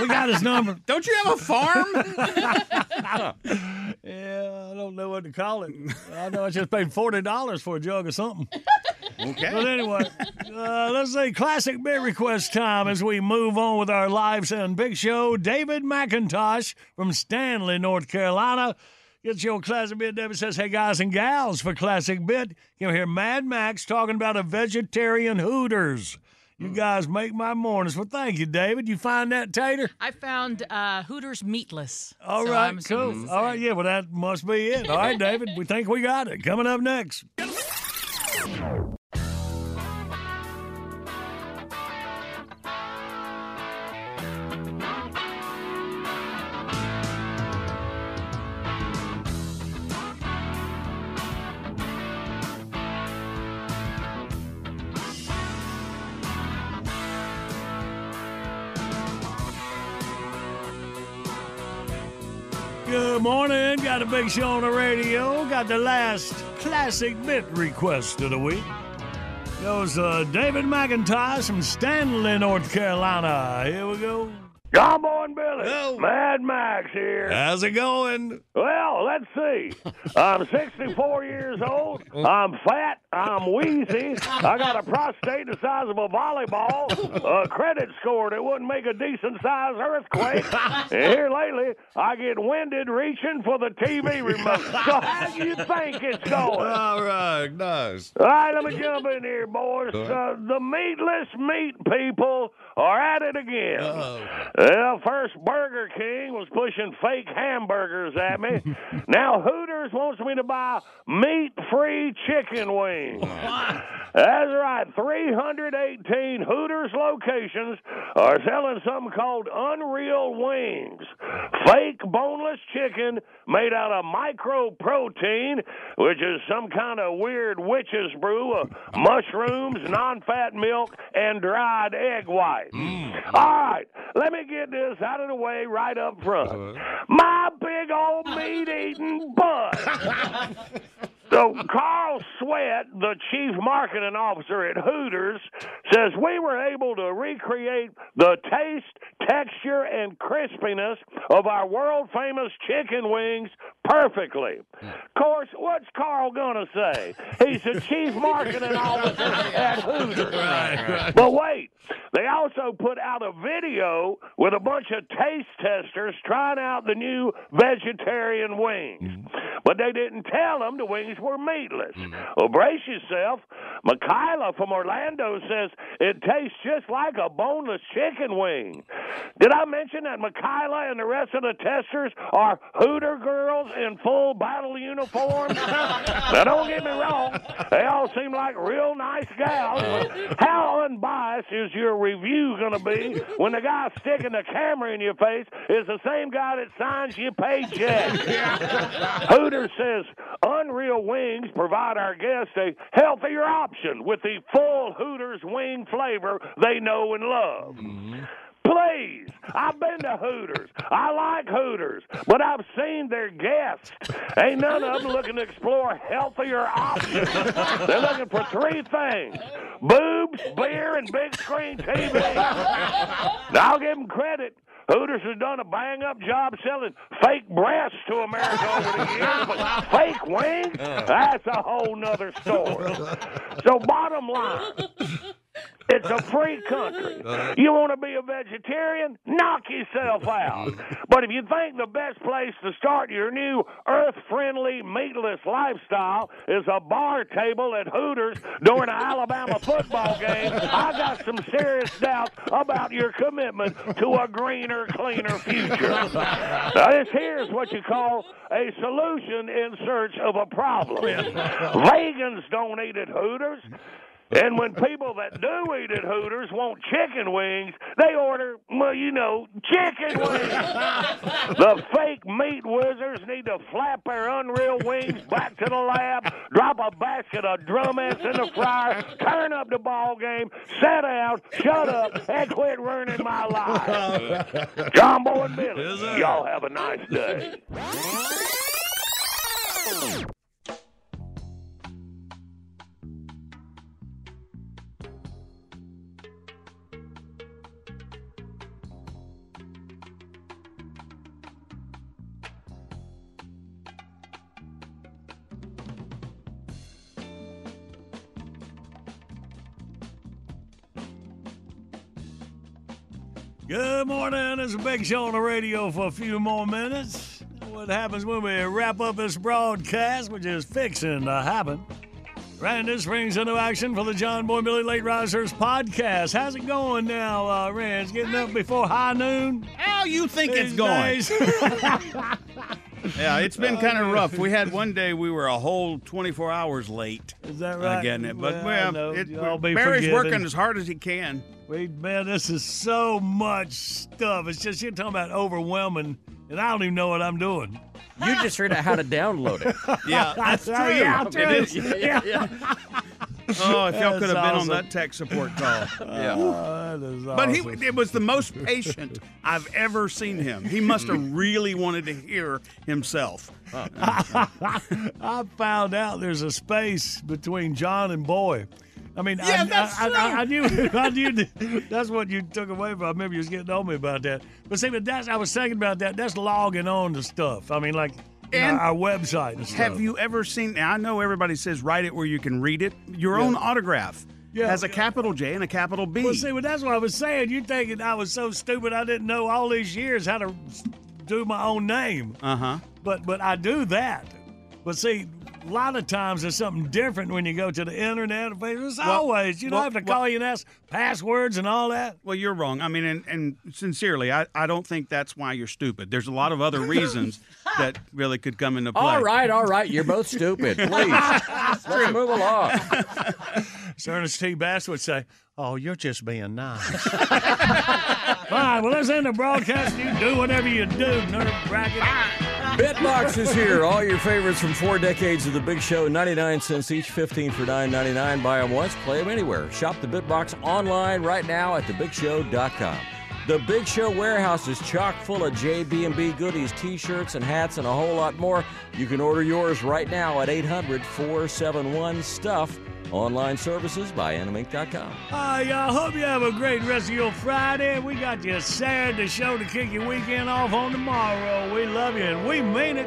we got his number. Don't you have a farm? Yeah, I don't know what to call it. I know I just paid forty dollars for a jug of something. okay. But anyway, uh, let's say classic bit request time as we move on with our live and big show. David McIntosh from Stanley, North Carolina. Gets your classic bit. David says, "Hey guys and gals, for classic bit, you'll hear Mad Max talking about a vegetarian Hooters. You guys make my mornings. Well, thank you, David. You find that tater? I found uh, Hooters meatless. All so right, I'm cool. assuming it's the All right, yeah, well, that must be it. All right, David, we think we got it. Coming up next. Got a big show on the radio. Got the last classic bit request of the week. Goes uh, David McIntosh from Stanley, North Carolina. Here we go. Boy and Billy. Mad Max here. How's it going? Well, let's see. I'm 64 years old. I'm fat. I'm wheezy. I got a prostate the size of a volleyball. A credit score that wouldn't make a decent sized earthquake. And here lately, I get winded reaching for the TV remote. So how do you think it's going? All right, nice. All right, let me jump in here, boys. Uh, the meatless meat people are at it again. Well, first Burger King was pushing fake hamburgers at me. now Hooters wants me to buy meat-free chicken wings. That's right. 318 Hooters locations are selling something called Unreal Wings. Fake boneless chicken made out of mycoprotein, which is some kind of weird witch's brew of mushrooms, non fat milk, and dried egg whites. Mm. All right, let me get this out of the way right up front. Uh-huh. My big old meat eating butt. So Carl Sweat, the chief marketing officer at Hooters, says we were able to recreate the taste, texture, and crispiness of our world famous chicken wings perfectly. Of course, what's Carl gonna say? He's the chief marketing officer at Hooters. But wait, they also put out a video with a bunch of taste testers trying out the new vegetarian wings. Mm-hmm. But they didn't tell them the wings were meatless. Mm-hmm. Well, brace yourself. Michaela from Orlando says it tastes just like a boneless chicken wing. Did I mention that Michaela and the rest of the testers are Hooter girls in full battle uniforms? now, don't get me wrong. They all seem like real nice gals. But how unbiased is your review going to be when the guy sticking the camera in your face is the same guy that signs your paycheck? Hooter says Unreal Wings provide our guests a healthier option with the full Hooters wing flavor they know and love. Please, I've been to Hooters. I like Hooters, but I've seen their guests. Ain't none of them looking to explore healthier options. They're looking for three things boobs, beer, and big screen TV. Now, I'll give them credit. Hooters has done a bang up job selling fake breasts to America over the years, but fake wings? That's a whole nother story. So, bottom line, it's a free country. Uh-huh. You want to be a vegetarian? Knock yourself out. But if you think the best place to start your new earth friendly, meatless lifestyle is a bar table at Hooters during an Alabama football game, I got some serious doubts about your commitment to a greener, cleaner future. Now, this here is what you call a solution in search of a problem. Vegans don't eat at Hooters. And when people that do eat at Hooters want chicken wings, they order, well, you know, chicken wings. the fake meat wizards need to flap their unreal wings back to the lab, drop a basket of drumettes in the fryer, turn up the ball game, sit down, shut up, and quit ruining my life. John Boy and Billy, y'all have a nice day. Good morning. It's a big show on the radio for a few more minutes. What happens when we wrap up this broadcast, which is fixing to happen? Rand, springs into action for the John Boy Billy Late Risers podcast. How's it going now, uh, Rand? Getting up before high noon? How you think These it's going? Yeah, it's been Oh, kind of rough. We had one day we were a whole 24 hours late. Is that uh, right? getting it, but Well, well, it, Barry's forgiven. working as hard as he can. We man, this is so much stuff. It's just you're talking about overwhelming, and I don't even know what I'm doing. You just figured out how to download it. Yeah, that's true. Yeah, It true. is. Yeah. Oh, if y'all could have been awesome. on that tech support call. Oh, that is But he, it was the most patient I've ever seen him. He must have really wanted to hear himself. I found out there's a space between John and Boy. I mean, Yeah, I, that's I, I, I, true. knew, I knew that's what you took away from. I remember you was getting on me about that. But see, but that's I was thinking about that. That's logging on to stuff. I mean, like And our website and stuff. Have you ever seen? I know everybody says write it where you can read it. Your own autograph Yeah. has a capital J and a capital B. Well, see, well, that's what I was saying. You're thinking I was so stupid I didn't know all these years how to do my own name. Uh huh. But but I do that. But see, a lot of times there's something different when you go to the internet. or Facebook. It's Well- always you don't well- have to well- call you and ask passwords and all that. Well, you're wrong. I mean, and, and sincerely, I, I don't think that's why you're stupid. There's a lot of other reasons that really could come into play. All right, all right. You're both stupid. Please. Let's move along. Sir Ernest T. Bass would say, "Oh, you're just being nice." Fine. Well, let's end the broadcast. You do whatever you do, nerd bracket. Bitbox is here. All your favorites from four decades of the Big Show, 99 cents each, 15 for 9.99. Buy them once, play them anywhere. Shop the Bitbox online right now at thebigshow.com. The Big Show warehouse is chock full of JB&B goodies, t-shirts and hats and a whole lot more. You can order yours right now at 800-471-STUFF. Online services by animink.com. Uh, y'all hope you have a great rest of your Friday. We got you sad Saturday show to kick your weekend off on tomorrow. We love you and we mean it.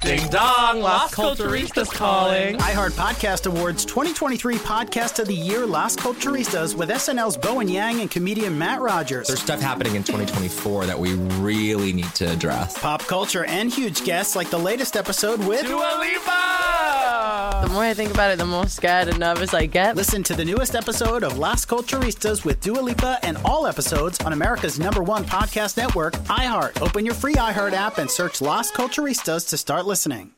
Ding dong, Las Culturistas calling. iHeart Podcast Awards 2023 Podcast of the Year Las Culturistas with SNL's Bowen Yang and comedian Matt Rogers. There's stuff happening in 2024 that we really need to address. Pop culture and huge guests like the latest episode with Dua Lipa! The more I think about it, the more scared and nervous I get. Listen to the newest episode of Las Culturistas with Dua Lipa and all episodes on America's number one podcast network, iHeart. Open your free iHeart app and search Las Culturistas to start listening.